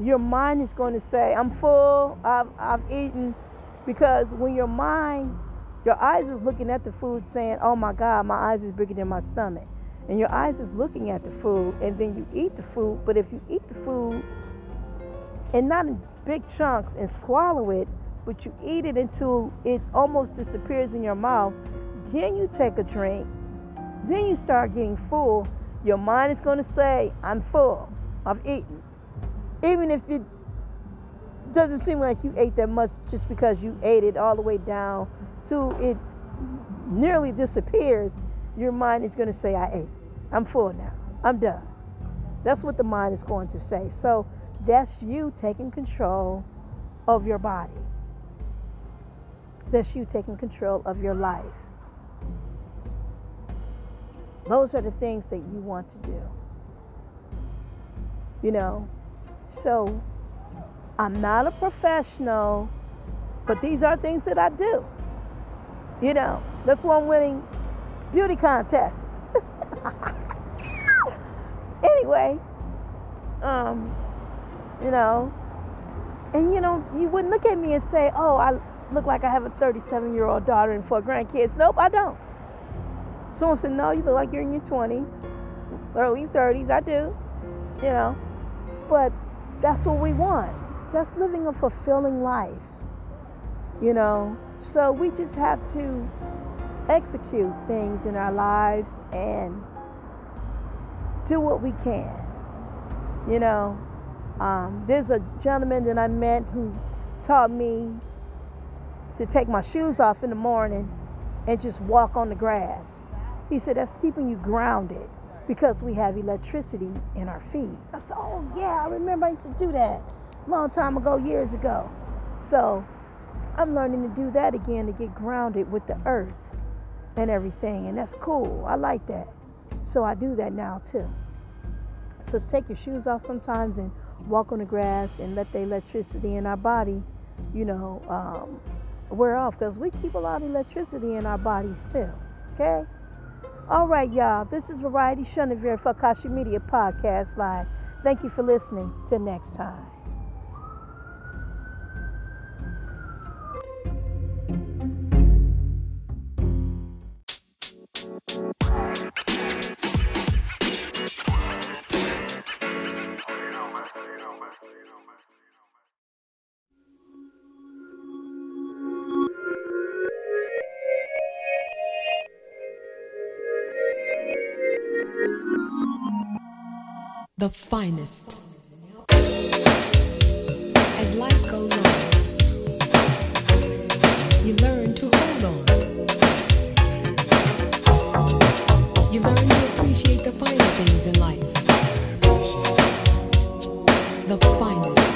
your mind is going to say, I'm full, I've, I've eaten. Because when your mind, your eyes is looking at the food saying, Oh my God, my eyes is bigger than my stomach. And your eyes is looking at the food, and then you eat the food. But if you eat the food and not in big chunks and swallow it, but you eat it until it almost disappears in your mouth, then you take a drink, then you start getting full. Your mind is going to say, I'm full, I've eaten. Even if it doesn't seem like you ate that much just because you ate it all the way down to it nearly disappears, your mind is going to say, I ate. I'm full now. I'm done. That's what the mind is going to say. So that's you taking control of your body. That's you taking control of your life. Those are the things that you want to do. You know, so I'm not a professional, but these are things that I do. You know, that's why I'm winning beauty contests. anyway, um, you know, and you know, you wouldn't look at me and say, "Oh, I look like I have a 37-year-old daughter and four grandkids." Nope, I don't. Someone said, "No, you look like you're in your 20s, early 30s." I do, you know, but that's what we want. Just living a fulfilling life, you know. So we just have to execute things in our lives and do what we can. You know, um, there's a gentleman that I met who taught me to take my shoes off in the morning and just walk on the grass. He said that's keeping you grounded because we have electricity in our feet. I said, Oh, yeah, I remember I used to do that a long time ago, years ago. So I'm learning to do that again to get grounded with the earth and everything. And that's cool. I like that. So I do that now too. So take your shoes off sometimes and walk on the grass and let the electricity in our body, you know, um, wear off because we keep a lot of electricity in our bodies too. Okay? All right, y'all. This is Variety Chenevert for Akashi Media Podcast Live. Thank you for listening. Till next time. The finest. As life goes on, you learn to hold on. You learn to appreciate the finer things in life. The finest.